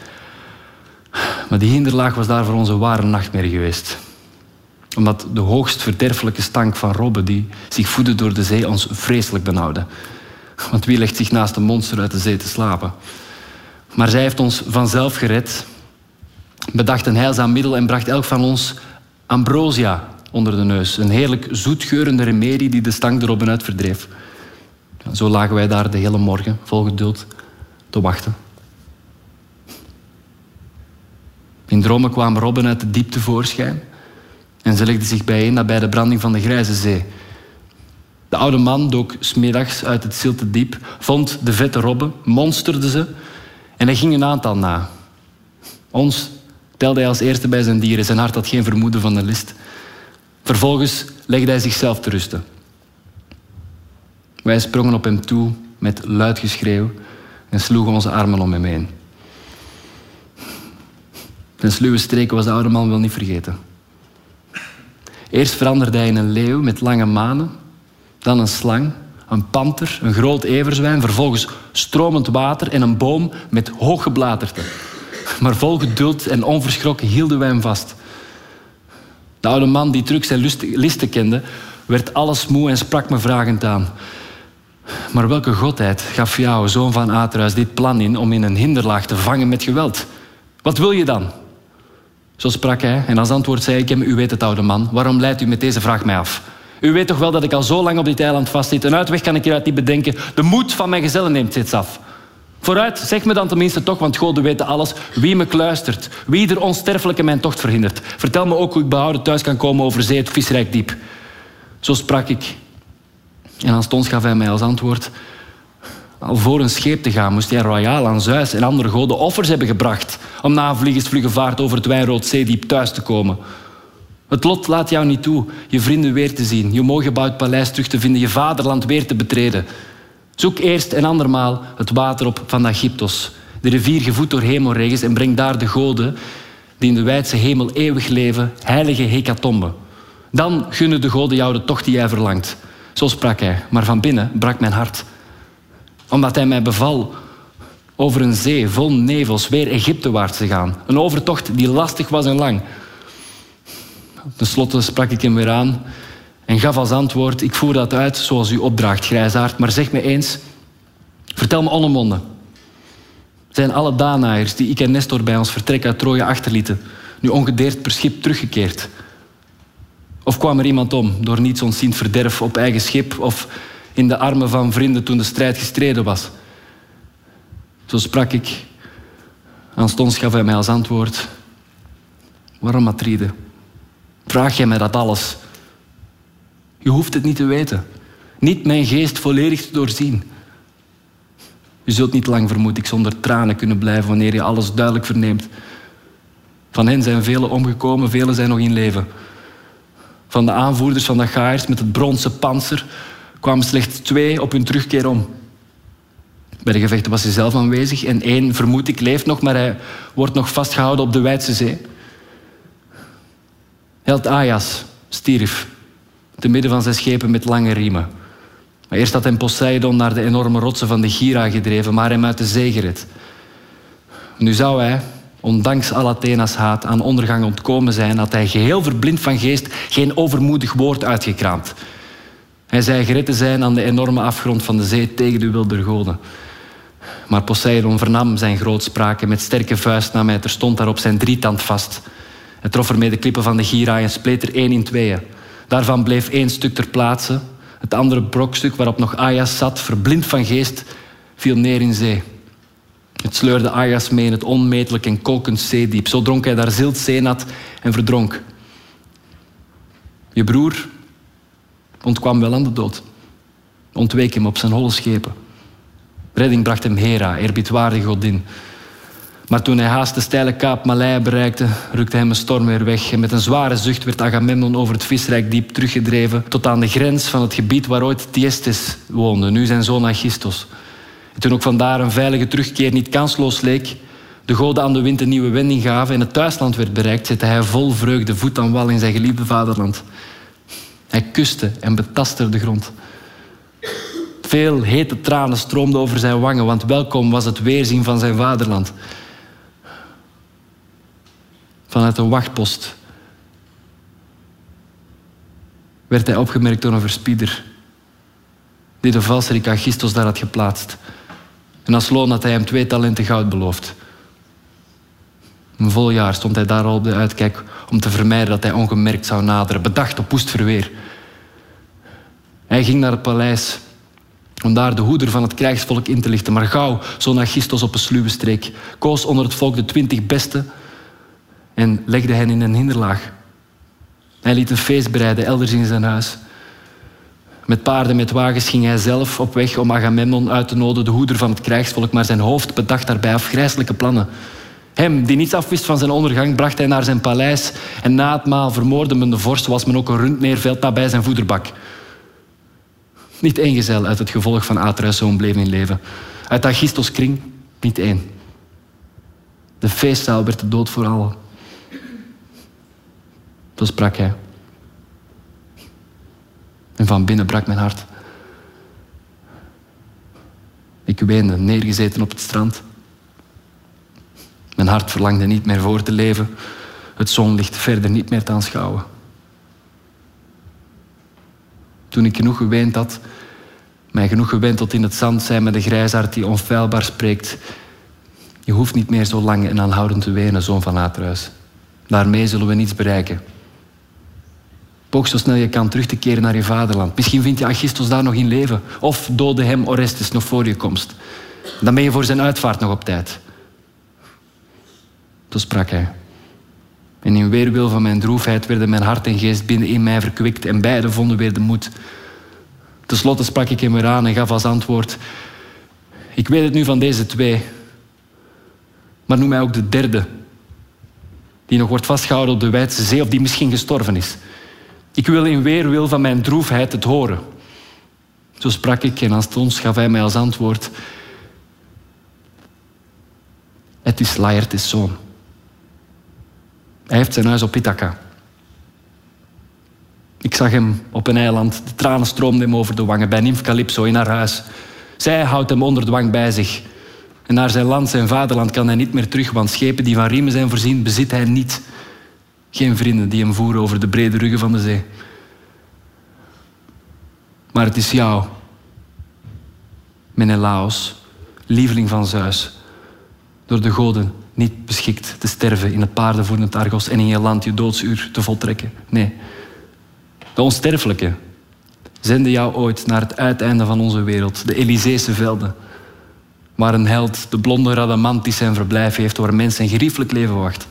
Maar die hinderlaag was daar voor ons een ware nachtmerrie geweest. Omdat de hoogst verderfelijke stank van robben die zich voeden door de zee ons vreselijk benauwde. Want wie legt zich naast een monster uit de zee te slapen? Maar zij heeft ons vanzelf gered, bedacht een heilzaam middel en bracht elk van ons ambrosia onder de neus. Een heerlijk zoetgeurende remedie die de stank de robben uit verdreef. Zo lagen wij daar de hele morgen vol geduld te wachten. In dromen kwamen robben uit de diepte voorschijn en ze legden zich bijeen nabij de branding van de grijze zee. De oude man dook smiddags uit het zilte diep, vond de vette robben, monsterde ze en hij ging een aantal na. Ons telde hij als eerste bij zijn dieren. Zijn hart had geen vermoeden van de list. Vervolgens legde hij zichzelf te rusten. Wij sprongen op hem toe met luid geschreeuw en sloegen onze armen om hem heen. Zijn sluwe streken was de oude man wel niet vergeten. Eerst veranderde hij in een leeuw met lange manen, dan een slang, een panter, een groot everzwijn, vervolgens stromend water en een boom met hoog geblaterte. Maar vol geduld en onverschrokken hielden wij hem vast. De oude man die terug zijn listen kende, werd alles moe en sprak me vragend aan. Maar welke godheid gaf jou, zoon van Atreus, dit plan in om in een hinderlaag te vangen met geweld? Wat wil je dan? Zo sprak hij en als antwoord zei ik hem, u weet het oude man, waarom leidt u met deze vraag mij af? U weet toch wel dat ik al zo lang op dit eiland vastzit. Een uitweg kan ik hieruit niet bedenken. De moed van mijn gezellen neemt steeds af. Vooruit, zeg me dan tenminste toch, want goden weten alles, wie me kluistert, wie er onsterfelijke mijn tocht verhindert. Vertel me ook hoe ik behouden thuis kan komen over zee, het visrijk diep. Zo sprak ik. En aanstonds gaf hij mij als antwoord... Al voor een scheep te gaan moest hij royaal aan Zeus en andere goden offers hebben gebracht om na een vliegensvlugge vaart over het wijnrood zeediep thuis te komen. Het lot laat jou niet toe je vrienden weer te zien, je mooi gebouwd paleis terug te vinden, je vaderland weer te betreden. Zoek eerst en andermaal het water op van Egyptos, de rivier gevoed door hemelregens en breng daar de goden die in de wijdse hemel eeuwig leven, heilige hekatombe. Dan gunnen de goden jou de tocht die jij verlangt. Zo sprak hij, maar van binnen brak mijn hart. Omdat hij mij beval over een zee vol nevels weer Egyptewaarts te gaan. Een overtocht die lastig was en lang. Ten slotte sprak ik hem weer aan en gaf als antwoord: Ik voer dat uit zoals u opdraagt, grijsaard. Maar zeg me eens, vertel me onomwonden. Zijn alle Danaërs die ik en Nestor bij ons vertrek uit Troje achterlieten, nu ongedeerd per schip teruggekeerd? Of kwam er iemand om door niets ontziend verderf op eigen schip of in de armen van vrienden toen de strijd gestreden was? Zo sprak ik. Aanstonds gaf hij mij als antwoord: Waarom, Matride? Vraag jij mij dat alles? Je hoeft het niet te weten. Niet mijn geest volledig te doorzien. Je zult niet lang, vermoed ik, zonder tranen kunnen blijven wanneer je alles duidelijk verneemt. Van hen zijn velen omgekomen, velen zijn nog in leven. Van de aanvoerders van de Gaaiers met het bronzen panzer kwamen slechts twee op hun terugkeer om. Bij de gevechten was hij zelf aanwezig en één, vermoed ik, leeft nog, maar hij wordt nog vastgehouden op de Weidse Zee. Held Ajas stierf te midden van zijn schepen met lange riemen. Maar eerst had hem Poseidon naar de enorme rotsen van de Gira gedreven, maar hem uit de zee gered. Nu zou hij, ondanks al Athena's haat, aan ondergang ontkomen zijn, had hij geheel verblind van geest geen overmoedig woord uitgekraamd. Hij zei gered te zijn aan de enorme afgrond van de zee tegen de wilde goden. Maar Poseidon vernam zijn grootspraak en met sterke vuist nam hij terstond daarop zijn drietand vast. Hij trof ermee de klippen van de Gira en spleet er één in tweeën. Daarvan bleef één stuk ter plaatse. Het andere brokstuk waarop nog Ajas zat, verblind van geest, viel neer in zee. Het sleurde Ajas mee in het onmetelijk en kokend zeediep. Zo dronk hij daar zilt zeenat en verdronk. Je broer ontkwam wel aan de dood. Ontweek hem op zijn holle schepen. Redding bracht hem Hera, eerbiedwaardige godin. Maar toen hij haast de steile kaap Malaya bereikte, rukte hem een storm weer weg. En met een zware zucht werd Agamemnon over het visrijk diep teruggedreven tot aan de grens van het gebied waar ooit Thyestes woonde, nu zijn zoon Agistos. En toen ook vandaar een veilige terugkeer niet kansloos leek, de goden aan de wind een nieuwe wending gaven en het thuisland werd bereikt, zette hij vol vreugde voet aan wal in zijn geliefde vaderland. Hij kuste en betastte de grond. Veel hete tranen stroomden over zijn wangen, want welkom was het weerzien van zijn vaderland. Vanuit een wachtpost werd hij opgemerkt door een verspieder die de valserik Agistos daar had geplaatst. En als loon had hij hem twee talenten goud beloofd. Een vol jaar stond hij daar al op de uitkijk om te vermijden dat hij ongemerkt zou naderen, bedacht op woest verweer. Hij ging naar het paleis om daar de hoeder van het krijgsvolk in te lichten. Maar gauw, zo naar Gistos op een sluwe streek, koos onder het volk de twintig beste en legde hen in een hinderlaag. Hij liet een feest bereiden elders in zijn huis. Met paarden, met wagens ging hij zelf op weg om Agamemnon uit te nodigen, de hoeder van het krijgsvolk, maar zijn hoofd bedacht daarbij afgrijzelijke plannen. Hem, die niets afwist van zijn ondergang, bracht hij naar zijn paleis en na het maal vermoorde men de vorst, was men ook een rundneerveld nabij zijn voederbak. Niet één gezel uit het gevolg van Atreus zoon bleef in leven. Uit Agistos kring niet één. De feestzaal werd de dood voor allen. Zo sprak hij. En van binnen brak mijn hart. Ik weende, neergezeten op het strand. Mijn hart verlangde niet meer voor te leven, het zonlicht verder niet meer te aanschouwen. Toen ik genoeg geweend had, mij genoeg gewend tot in het zand zijn met de grijsaard die onfeilbaar spreekt. Je hoeft niet meer zo lang en aanhoudend te wenen, zoon van Atreus. Daarmee zullen we niets bereiken. Poog zo snel je kan terug te keren naar je vaderland. Misschien vind je Agistos daar nog in leven. Of dode hem Orestes nog voor je komst. Dan ben je voor zijn uitvaart nog op tijd. Toen sprak hij. En in weerwil van mijn droefheid werden mijn hart en geest binnen in mij verkwikt en beide vonden weer de moed. Ten slotte sprak ik hem weer aan en gaf als antwoord: Ik weet het nu van deze twee, maar noem mij ook de derde, die nog wordt vastgehouden op de Weidse Zee of die misschien gestorven is. Ik wil in weerwil van mijn droefheid het horen. Zo sprak ik en aanstonds gaf hij mij als antwoord: Het is Laertes zoon. Hij heeft zijn huis op Ithaca. Ik zag hem op een eiland. De tranen stroomden hem over de wangen bij Nymph Calypso in haar huis. Zij houdt hem onder dwang bij zich. En naar zijn land, zijn vaderland, kan hij niet meer terug, want schepen die van riemen zijn voorzien, bezit hij niet. Geen vrienden die hem voeren over de brede ruggen van de zee. Maar het is jou, Menelaos, lieveling van Zeus, door de goden niet beschikt te sterven in het paardenvoerend Argos en in je land je doodsuur te voltrekken. Nee. De onsterfelijke zenden jou ooit naar het uiteinde van onze wereld, de Elyseese velden, waar een held, de blonde Radamantis, zijn verblijf heeft, waar mensen een geriefelijk leven wacht.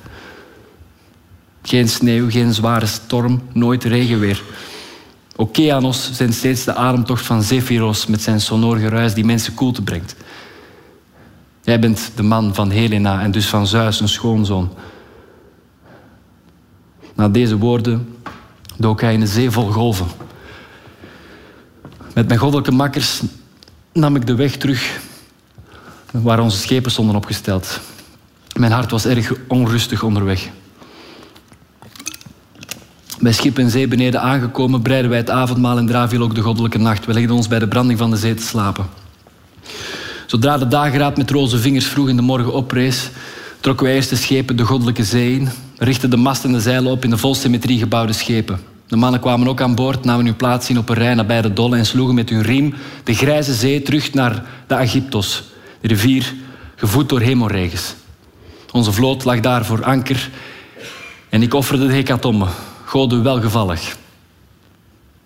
Geen sneeuw, geen zware storm, nooit regenweer. Okeanos zijn steeds de ademtocht van Zephyros met zijn sonor geruis die mensen koelte brengt. Jij bent de man van Helena en dus van Zeus, een schoonzoon. Na deze woorden dook hij in een zee vol golven. Met mijn goddelijke makkers nam ik de weg terug waar onze schepen stonden opgesteld. Mijn hart was erg onrustig onderweg. Bij schip en zee beneden aangekomen breiden wij het avondmaal en daar viel ook de goddelijke nacht. We legden ons bij de branding van de zee te slapen. Zodra de dageraad met roze vingers vroeg in de morgen oprees, trokken wij eerst de schepen de goddelijke zee in, richtten de mast en de zeilen op in de vol symmetrie gebouwde schepen. De mannen kwamen ook aan boord, namen hun plaats in op een rij nabij de Dolle en sloegen met hun riem de grijze zee terug naar de Agyptos, de rivier gevoed door hemelregens. Onze vloot lag daar voor anker en ik offerde de hekatomme, goden welgevallig.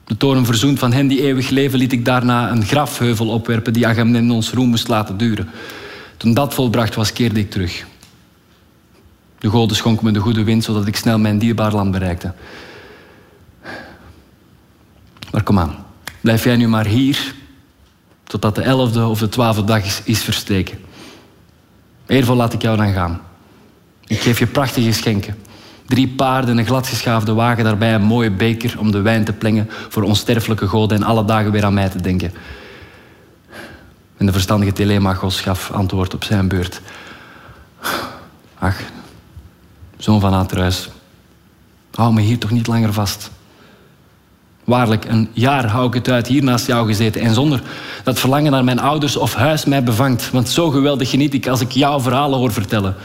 De toren verzoend van hen die eeuwig leven liet ik daarna een grafheuvel opwerpen die Agamemnons roem moest laten duren. Toen dat volbracht was, keerde ik terug. De goden schonken me de goede wind, zodat ik snel mijn dierbaar land bereikte. Maar kom aan, blijf jij nu maar hier, totdat de elfde of de twaalfde dag is, is verstreken. Eervol laat ik jou dan gaan. Ik geef je prachtige schenken. Drie paarden, een gladgeschaafde wagen, daarbij een mooie beker om de wijn te plengen voor onsterfelijke goden en alle dagen weer aan mij te denken. En de verstandige Telemachos gaf antwoord op zijn beurt. Ach, zoon van Atreus, hou me hier toch niet langer vast. Waarlijk, een jaar hou ik het uit hier naast jou gezeten en zonder dat verlangen naar mijn ouders of huis mij bevangt. Want zo geweldig geniet ik als ik jouw verhalen hoor vertellen.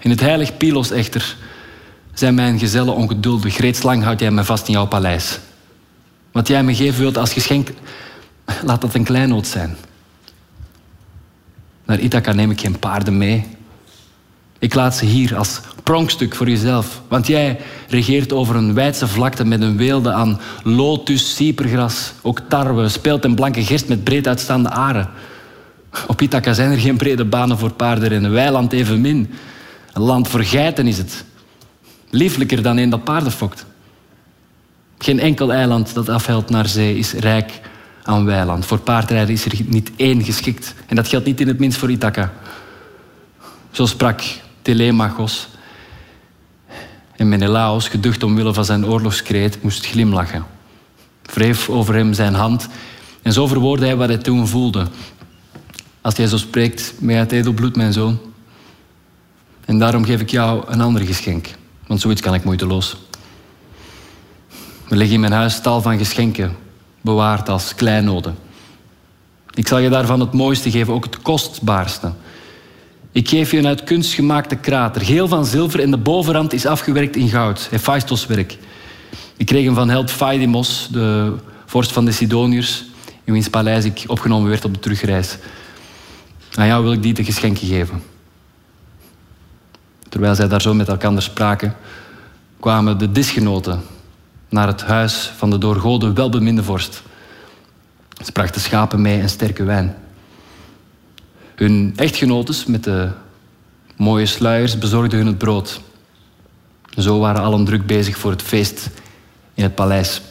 In het heilig Pylos echter zijn mijn gezellen ongeduldig. Reeds lang houd jij me vast in jouw paleis. Wat jij me geven wilt als geschenk, laat dat een kleinood zijn. Naar Ithaca neem ik geen paarden mee. Ik laat ze hier als pronkstuk voor jezelf. Want jij regeert over een wijdse vlakte met een weelde aan lotus, cypergras, ook tarwe, speelt en blanke gerst met breed uitstaande aren. Op Ithaca zijn er geen brede banen voor paarden en weiland evenmin. Een land voor geiten is het. Lieflijker dan een dat paarden fokt. Geen enkel eiland dat afhelt naar zee is rijk aan weiland. Voor paardrijden is er niet één geschikt. En dat geldt niet in het minst voor Ithaca. Zo sprak Telemachos. En Menelaos, geducht omwille van zijn oorlogskreet, moest glimlachen. Wreef over hem zijn hand en zo verwoordde hij wat hij toen voelde. Als jij zo spreekt, mij uit edelbloed, mijn zoon. En daarom geef ik jou een ander geschenk. Want zoiets kan ik moeiteloos. We leggen in mijn huis tal van geschenken, bewaard als kleinoden. Ik zal je daarvan het mooiste geven, ook het kostbaarste. Ik geef je een uit kunst gemaakte krater, geel van zilver en de bovenrand is afgewerkt in goud. Hephaistos werk. Ik kreeg hem van held Phaidimos, de vorst van de Sidoniërs, in wiens paleis ik opgenomen werd op de terugreis. Aan jou wil ik die te geschenken geven. Terwijl zij daar zo met elkaar spraken, kwamen de disgenoten naar het huis van de door Goden welbeminde vorst. Ze brachten schapen mee en sterke wijn. Hun echtgenotes met de mooie sluiers bezorgden hun het brood. Zo waren allen druk bezig voor het feest in het paleis.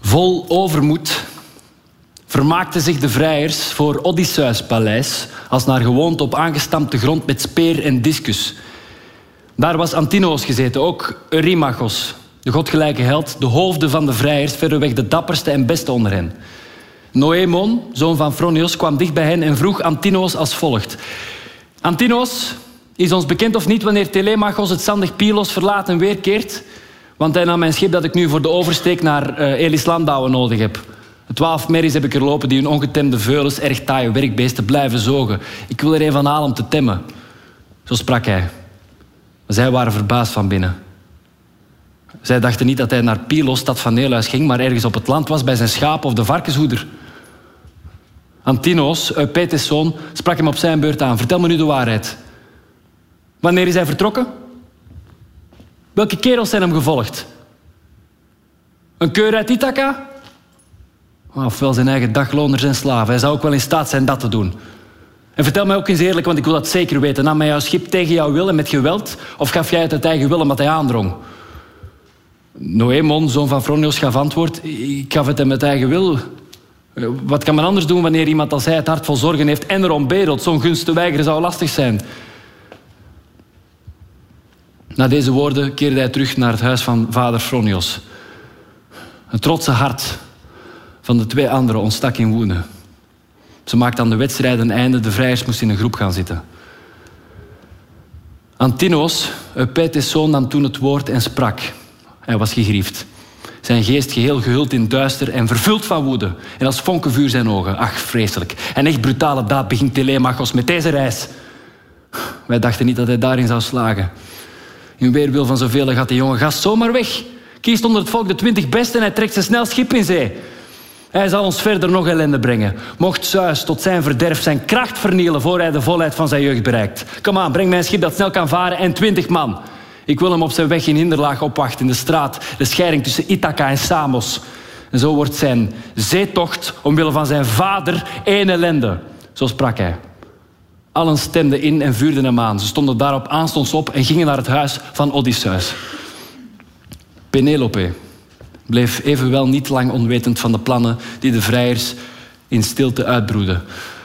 Vol overmoed vermaakten zich de vrijers voor Odysseus paleis als naar gewoonte op aangestampte grond met speer en discus. Daar was Antinoos gezeten, ook Eurymachos, de godgelijke held, de hoofden van de vrijers, verreweg de dapperste en beste onder hen. Noemon, zoon van Fronios, kwam dicht bij hen en vroeg Antinoos als volgt. Antinoos, is ons bekend of niet wanneer Telemachos het zandig Pylos verlaat en weerkeert? Want hij nam mijn schip dat ik nu voor de oversteek naar uh, Elis Landouwen nodig heb. Twaalf merries heb ik er lopen die hun ongetemde veulens, erg taaie werkbeesten, blijven zogen. Ik wil er een van halen om te temmen. Zo sprak hij. Zij waren verbaasd van binnen. Zij dachten niet dat hij naar Pylos, stad van Neelhuis, ging, maar ergens op het land was bij zijn schaap of de varkenshoeder. Antinos, Eupetes zoon, sprak hem op zijn beurt aan. Vertel me nu de waarheid. Wanneer is hij vertrokken? Welke kerels zijn hem gevolgd? Een keur uit Ithaca? Ofwel zijn eigen dagloners en slaven. Hij zou ook wel in staat zijn dat te doen. En vertel mij ook eens eerlijk, want ik wil dat zeker weten. Nam hij jouw schip tegen jouw wil en met geweld? Of gaf jij het uit eigen wil omdat hij aandrong? Noemon, zoon van Fronios, gaf antwoord. Ik gaf het hem met eigen wil. Eh, wat kan men anders doen wanneer iemand als hij het hart vol zorgen heeft en erom bedelt? Zo'n gunst te weigeren zou lastig zijn. Na deze woorden keerde hij terug naar het huis van vader Fronios. Het trotse hart van de twee anderen ontstak in woede. Ze maakten aan de wedstrijd een einde. De vrijers moesten in een groep gaan zitten. Antinos, Eupetes zoon, nam toen het woord en sprak. Hij was gegriefd. Zijn geest geheel gehuld in duister en vervuld van woede. En als vonkenvuur zijn ogen. Ach, vreselijk. En echt brutale daad begint Telemachos met deze reis. Wij dachten niet dat hij daarin zou slagen. In weerwil van zoveel gaat de jonge gast zomaar weg. Kiest onder het volk de twintig beste en hij trekt zijn snel schip in zee. Hij zal ons verder nog ellende brengen. Mocht Zeus tot zijn verderf zijn kracht vernielen voor hij de volheid van zijn jeugd bereikt. Kom aan, breng mij een schip dat snel kan varen en twintig man. Ik wil hem op zijn weg in Hinderlaag opwachten in de straat, de scheiding tussen Ithaca en Samos. En zo wordt zijn zeetocht omwille van zijn vader één ellende. Zo sprak hij. Allen stemden in en vuurden hem aan. Ze stonden daarop aanstonds op en gingen naar het huis van Odysseus. Penelope bleef evenwel niet lang onwetend van de plannen die de vrijers in stilte uitbroeden.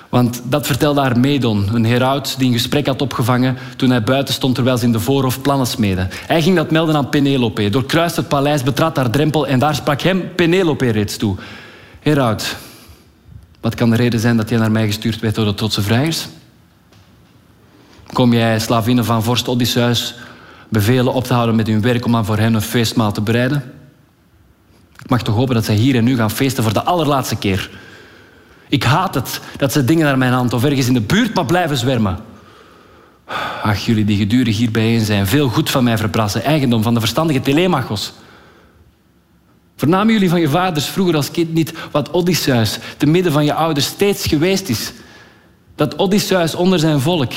Want dat vertelde haar Medon, een heraut die een gesprek had opgevangen toen hij buiten stond terwijl ze in de voorhof plannen smeden. Hij ging dat melden aan Penelope, doorkruiste het paleis, betrad haar drempel en daar sprak hem Penelope reeds toe. Heraut, wat kan de reden zijn dat jij naar mij gestuurd werd door de trotse vrijers? Kom jij, slavinnen van vorst Odysseus, bevelen op te houden met hun werk om aan voor hen een feestmaal te bereiden? Ik mag toch hopen dat zij hier en nu gaan feesten voor de allerlaatste keer. Ik haat het dat ze dingen naar mijn hand of ergens in de buurt maar blijven zwermen. Ach, jullie die gedurig hier bijeen zijn, veel goed van mij verbrassen, eigendom van de verstandige Telemachos. Vernamen jullie van je vaders vroeger als kind niet wat Odysseus te midden van je ouders steeds geweest is? Dat Odysseus onder zijn volk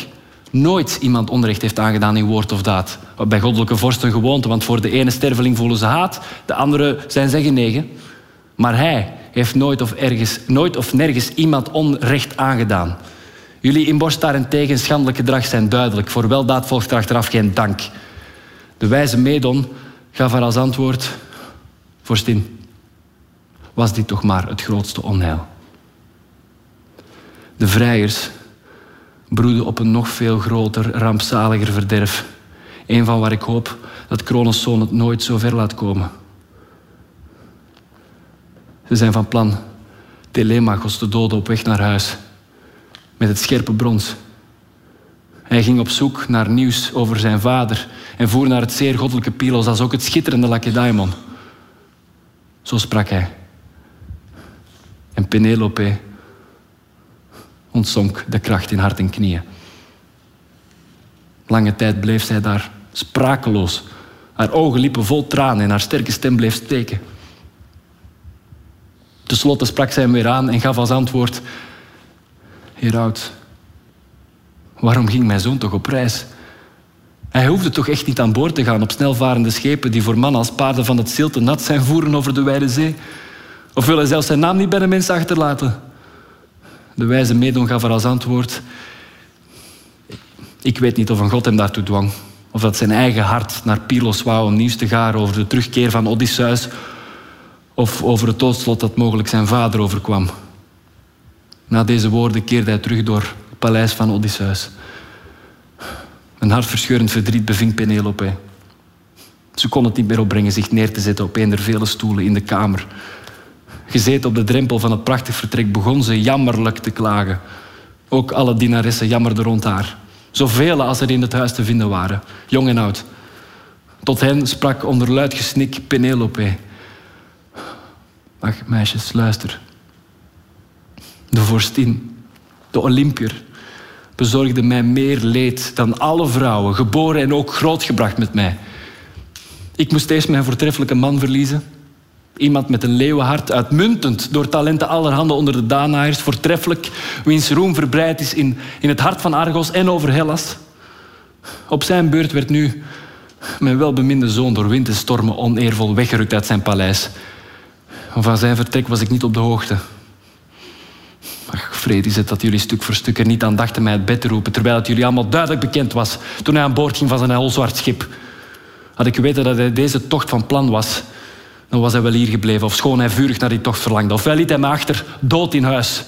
nooit iemand onrecht heeft aangedaan in woord of daad. Bij goddelijke vorsten gewoonte, want voor de ene sterveling voelen ze haat, de andere zijn ze genegen. Maar hij heeft nooit of, ergens, nooit of nergens iemand onrecht aangedaan. Jullie inborst daarentegen schandelijk gedrag zijn duidelijk. Voor weldaad volgt er achteraf geen dank. De wijze Medon gaf haar als antwoord... Vorstin, was dit toch maar het grootste onheil. De vrijers broeden op een nog veel groter, rampzaliger verderf. Een van waar ik hoop dat Kronos zoon het nooit zo ver laat komen. Ze zijn van plan Telemachos te doden op weg naar huis. Met het scherpe brons. Hij ging op zoek naar nieuws over zijn vader en voer naar het zeer goddelijke Pylos als ook het schitterende Lacedaemon. Zo sprak hij. En Penelope ontzonk de kracht in hart en knieën. Lange tijd bleef zij daar sprakeloos. Haar ogen liepen vol tranen en haar sterke stem bleef steken. Ten slotte sprak zij hem weer aan en gaf als antwoord: Heraut, waarom ging mijn zoon toch op reis? Hij hoefde toch echt niet aan boord te gaan op snelvarende schepen die voor mannen als paarden van het zilte nat zijn voeren over de wijde zee? Of wil hij zelfs zijn naam niet bij de mensen achterlaten? De wijze Medon gaf er als antwoord: Ik weet niet of een God hem daartoe dwang. Of dat zijn eigen hart naar Pylos wou om nieuws te gaan over de terugkeer van Odysseus of over het doodslot dat mogelijk zijn vader overkwam. Na deze woorden keerde hij terug door het paleis van Odysseus. Een hartverscheurend verdriet beving Penelope. Ze kon het niet meer opbrengen zich neer te zetten op een der vele stoelen in de kamer. Gezeten op de drempel van het prachtig vertrek begon ze jammerlijk te klagen. Ook alle dienaressen jammerden rond haar. Zoveel als er in het huis te vinden waren, jong en oud. Tot hen sprak onder luid gesnik Penelope. Ach, meisjes, luister. De vorstin, de Olympier, bezorgde mij meer leed dan alle vrouwen, geboren en ook grootgebracht met mij. Ik moest eerst mijn voortreffelijke man verliezen. Iemand met een leeuwenhart, uitmuntend door talenten allerhande onder de Danaërs, voortreffelijk, wiens roem verbreid is in, in het hart van Argos en over Hellas. Op zijn beurt werd nu mijn welbeminde zoon door wind en stormen oneervol weggerukt uit zijn paleis. Van zijn vertrek was ik niet op de hoogte. Ach, vrede is het dat jullie stuk voor stuk er niet aan dachten mij het bed te roepen, terwijl het jullie allemaal duidelijk bekend was toen hij aan boord ging van zijn zwart schip. Had ik geweten dat hij deze tocht van plan was, dan was hij wel hier gebleven, of schoon hij vurig naar die tocht verlangde. Of hij liet hem achter, dood in huis.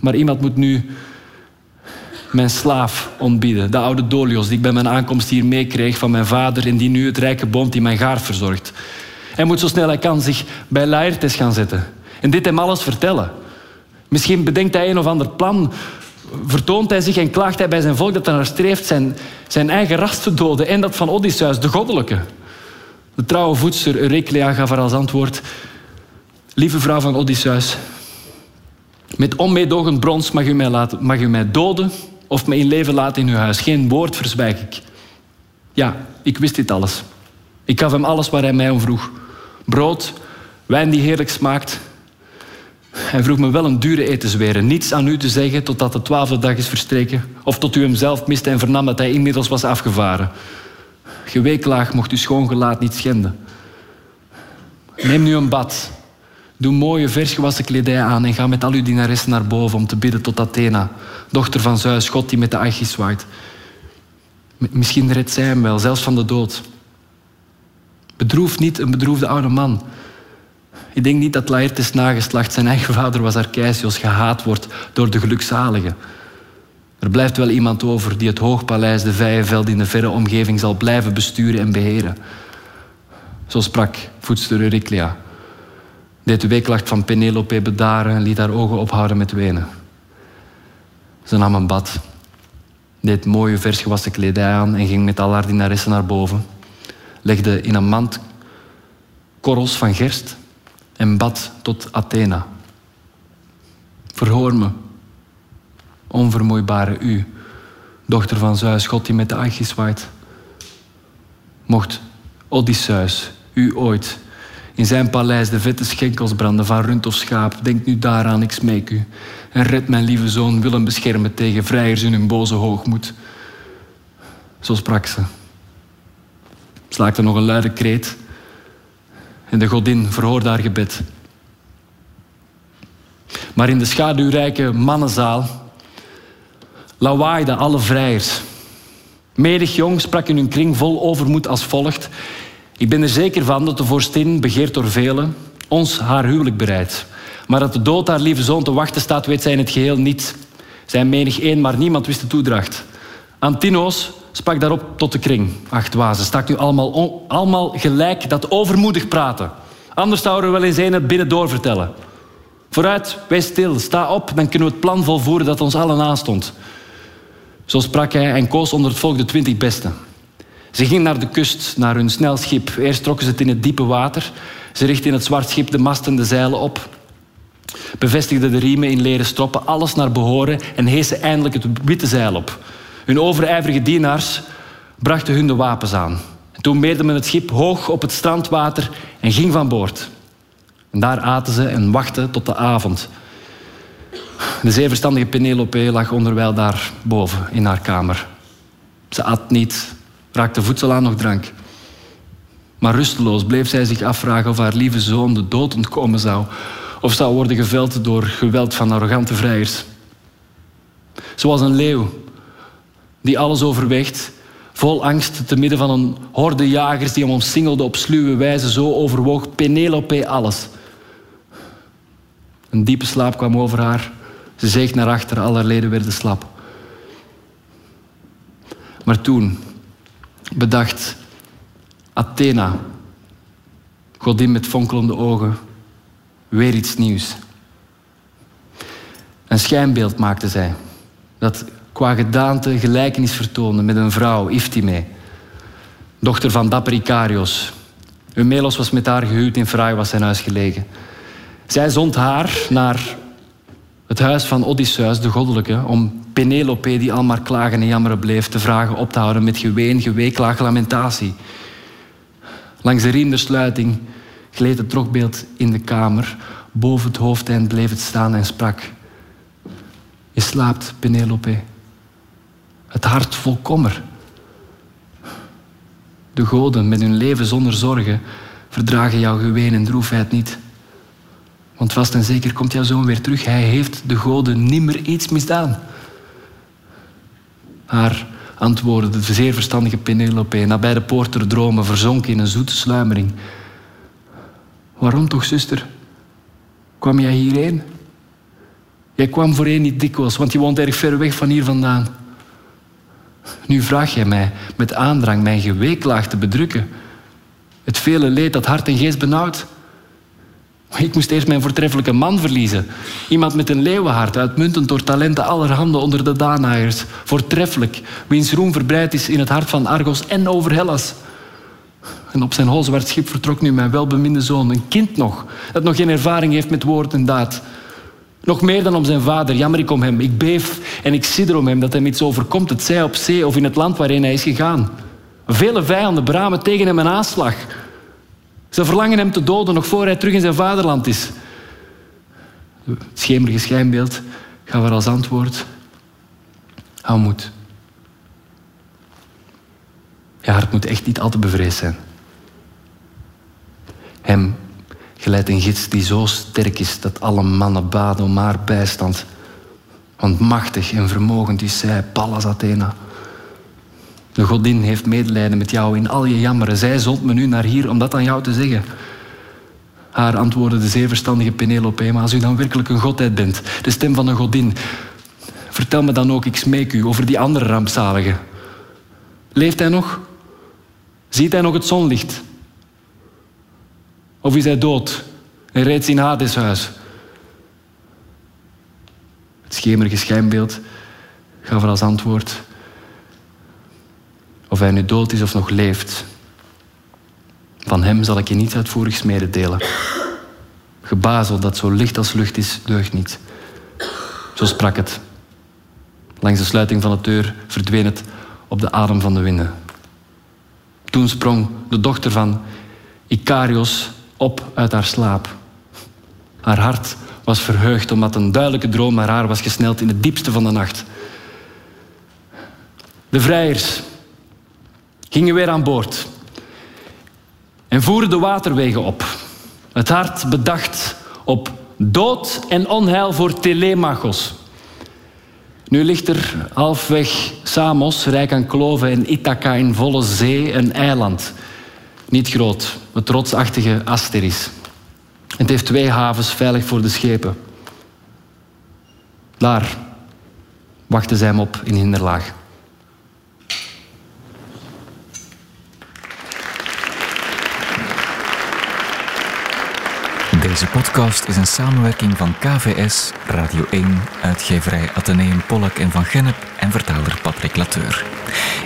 Maar iemand moet nu mijn slaaf ontbieden. De oude Dolios die ik bij mijn aankomst hier meekreeg van mijn vader... en die nu het rijke bond die mijn gaard verzorgt. Hij moet zo snel hij kan zich bij Laertes gaan zetten. En dit hem alles vertellen. Misschien bedenkt hij een of ander plan. Vertoont hij zich en klaagt hij bij zijn volk dat hij naar streeft zijn, zijn eigen ras te doden en dat van Odysseus, de goddelijke. De trouwe voedster Euryclea gaf haar als antwoord... Lieve vrouw van Odysseus, met onmeedogend brons mag u, mij laten, mag u mij doden of me in leven laten in uw huis. Geen woord verzwijg ik. Ja, ik wist dit alles. Ik gaf hem alles waar hij mij om vroeg. Brood, wijn die heerlijk smaakt. Hij vroeg me wel een dure etensweren. Niets aan u te zeggen totdat de twaalfde dag is verstreken. Of tot u hem zelf miste en vernam dat hij inmiddels was afgevaren. Geweeklaag mocht uw schoongelaat niet schenden. Neem nu een bad. Doe mooie versgewassen kledij aan en ga met al uw dienaressen naar boven om te bidden tot Athena, dochter van Zeus, God die met de Achis zwaait. Misschien redt zij hem wel, zelfs van de dood. Bedroef niet een bedroefde oude man. Ik denk niet dat Laertes nageslacht zijn eigen vader was Arceisios gehaat wordt door de gelukzaligen. Er blijft wel iemand over die het hoogpaleis, de Vijenveld in de verre omgeving zal blijven besturen en beheren. Zo sprak voedster Euryclea. Deed de weeklacht van Penelope bedaren en liet haar ogen ophouden met wenen. Ze nam een bad, deed mooie vers gewassen kledij aan en ging met al haar dienaressen naar boven. Legde in een mand korrels van gerst en bad tot Athena. Verhoor me, onvermoeibare u, dochter van Zeus, God die met de Achis waait. Mocht Odysseus u ooit in zijn paleis de vette schenkels branden van rund of schaap, denk nu daaraan, ik smeek u. En red mijn lieve zoon Willem beschermen tegen vrijers in hun boze hoogmoed. Zo sprak ze. Slaakte nog een luide kreet en de godin verhoorde haar gebed. Maar in de schaduwrijke mannenzaal lawaaiden alle vrijers. Medig jong sprak in hun kring vol overmoed als volgt. Ik ben er zeker van dat de vorstin, begeerd door velen, ons haar huwelijk bereidt. Maar dat de dood haar lieve zoon te wachten staat, weet zij in het geheel niet. Zij menig één, maar niemand wist de toedracht. Antinoos sprak daarop tot de kring. Ach, dwazen, stak nu allemaal, allemaal gelijk dat overmoedig praten. Anders zouden we wel eens een binnen doorvertellen. Vooruit, wees stil, sta op, dan kunnen we het plan volvoeren dat ons allen aanstond. Zo sprak hij en koos onder het volk de twintig beste. Ze gingen naar de kust, naar hun snel schip. Eerst trokken ze het in het diepe water. Ze richtten in het zwart schip de masten en de zeilen op. Bevestigden de riemen in leren stroppen, alles naar behoren en heesen eindelijk het witte zeil op. Hun overijverige dienaars brachten hun de wapens aan. En toen meerde men het schip hoog op het strandwater en ging van boord. En daar aten ze en wachten tot de avond. De zeer verstandige Penelope lag onderwijl daar boven in haar kamer. Ze at niet, raakte voedsel aan nog drank. Maar rusteloos bleef zij zich afvragen of haar lieve zoon de dood ontkomen zou, of zou worden geveld door geweld van arrogante vrijers. Zoals een leeuw die alles overweegt, vol angst te midden van een horde jagers die hem omsingelden op sluwe wijze, zo overwoog Penelope alles. Een diepe slaap kwam over haar. Ze zeeg naar achter, al haar leden werden slap. Maar toen bedacht Athena, godin met fonkelende ogen, weer iets nieuws. Een schijnbeeld maakte zij, dat qua gedaante gelijkenis vertoonde met een vrouw, Iftime, dochter van dapper Icarios. Eumelos was met haar gehuwd in fraai was zijn huis gelegen. Zij zond haar naar het huis van Odysseus, de goddelijke, om Penelope, die al maar klagen en jammeren bleef, te vragen op te houden met geween, geweeklaag, lamentatie. Langs de riem gleed het trokbeeld in de kamer. Boven het hoofdeind bleef het staan en sprak. Je slaapt, Penelope. Het hart vol kommer. De goden met hun leven zonder zorgen verdragen jouw geween en droefheid niet. Want vast en zeker komt jouw zoon weer terug. Hij heeft de goden nimmer iets misdaan. Haar antwoordde de zeer verstandige Penelope, nabij de poort der dromen, verzonken in een zoete sluimering. Waarom toch, zuster? Kwam jij hierheen? Jij kwam voorheen niet dikwijls, want je woont erg ver weg van hier vandaan. Nu vraag jij mij met aandrang mijn geweeklaag te bedrukken. Het vele leed dat hart en geest benauwt. Ik moest eerst mijn voortreffelijke man verliezen. Iemand met een leeuwenhart, uitmuntend door talenten allerhande onder de Danaërs. Voortreffelijk, wiens roem verbreid is in het hart van Argos en over Hellas. En op zijn holzwart schip vertrok nu mijn welbeminde zoon, een kind nog, dat nog geen ervaring heeft met woord en daad. Nog meer dan om zijn vader, jammer ik om hem. Ik beef en ik sidder om hem dat hem iets overkomt, het zij op zee of in het land waarin hij is gegaan. Vele vijanden bramen tegen hem een aanslag. Ze verlangen hem te doden nog voor hij terug in zijn vaderland is. Het schemerige schijnbeeld gaf er als antwoord: Hou moed. Je hart moet echt niet al te bevreesd zijn. Hem geleidt een gids die zo sterk is dat alle mannen baden om haar bijstand. Want machtig en vermogend is zij, Pallas Athena. De godin heeft medelijden met jou in al je jammeren. Zij zond me nu naar hier om dat aan jou te zeggen. Haar antwoordde de zeer verstandige Penelope, maar als u dan werkelijk een godheid bent, de stem van een godin, vertel me dan ook, ik smeek u, over die andere rampzalige. Leeft hij nog? Ziet hij nog het zonlicht? Of is hij dood en reeds in Hades huis? Het schemerige schijnbeeld gaf er als antwoord of hij nu dood is of nog leeft. Van hem zal ik je niets uitvoerigs mededelen. Gebazel dat zo licht als lucht is, deugt niet. Zo sprak het. Langs de sluiting van de deur verdween het op de adem van de winden. Toen sprong de dochter van Icarios op uit haar slaap. Haar hart was verheugd omdat een duidelijke droom naar haar was gesneld in het diepste van de nacht. De vrijers gingen weer aan boord en voeren de waterwegen op. Het hart bedacht op dood en onheil voor Telemachos. Nu ligt er halfweg Samos, rijk aan kloven, en Ithaca in volle zee, een eiland. Niet groot, het rotsachtige Asteris. Het heeft twee havens veilig voor de schepen. Daar wachten zij hem op in hinderlaag. Deze podcast is een samenwerking van KVS, Radio 1, uitgeverij Atheneum Pollack en Van Gennep en vertaler Patrick Lateur.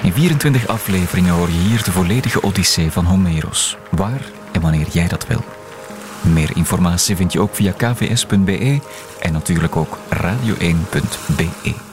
In 24 afleveringen hoor je hier de volledige odyssee van Homeros, waar en wanneer jij dat wil. Meer informatie vind je ook via kvs.be en natuurlijk ook radio1.be.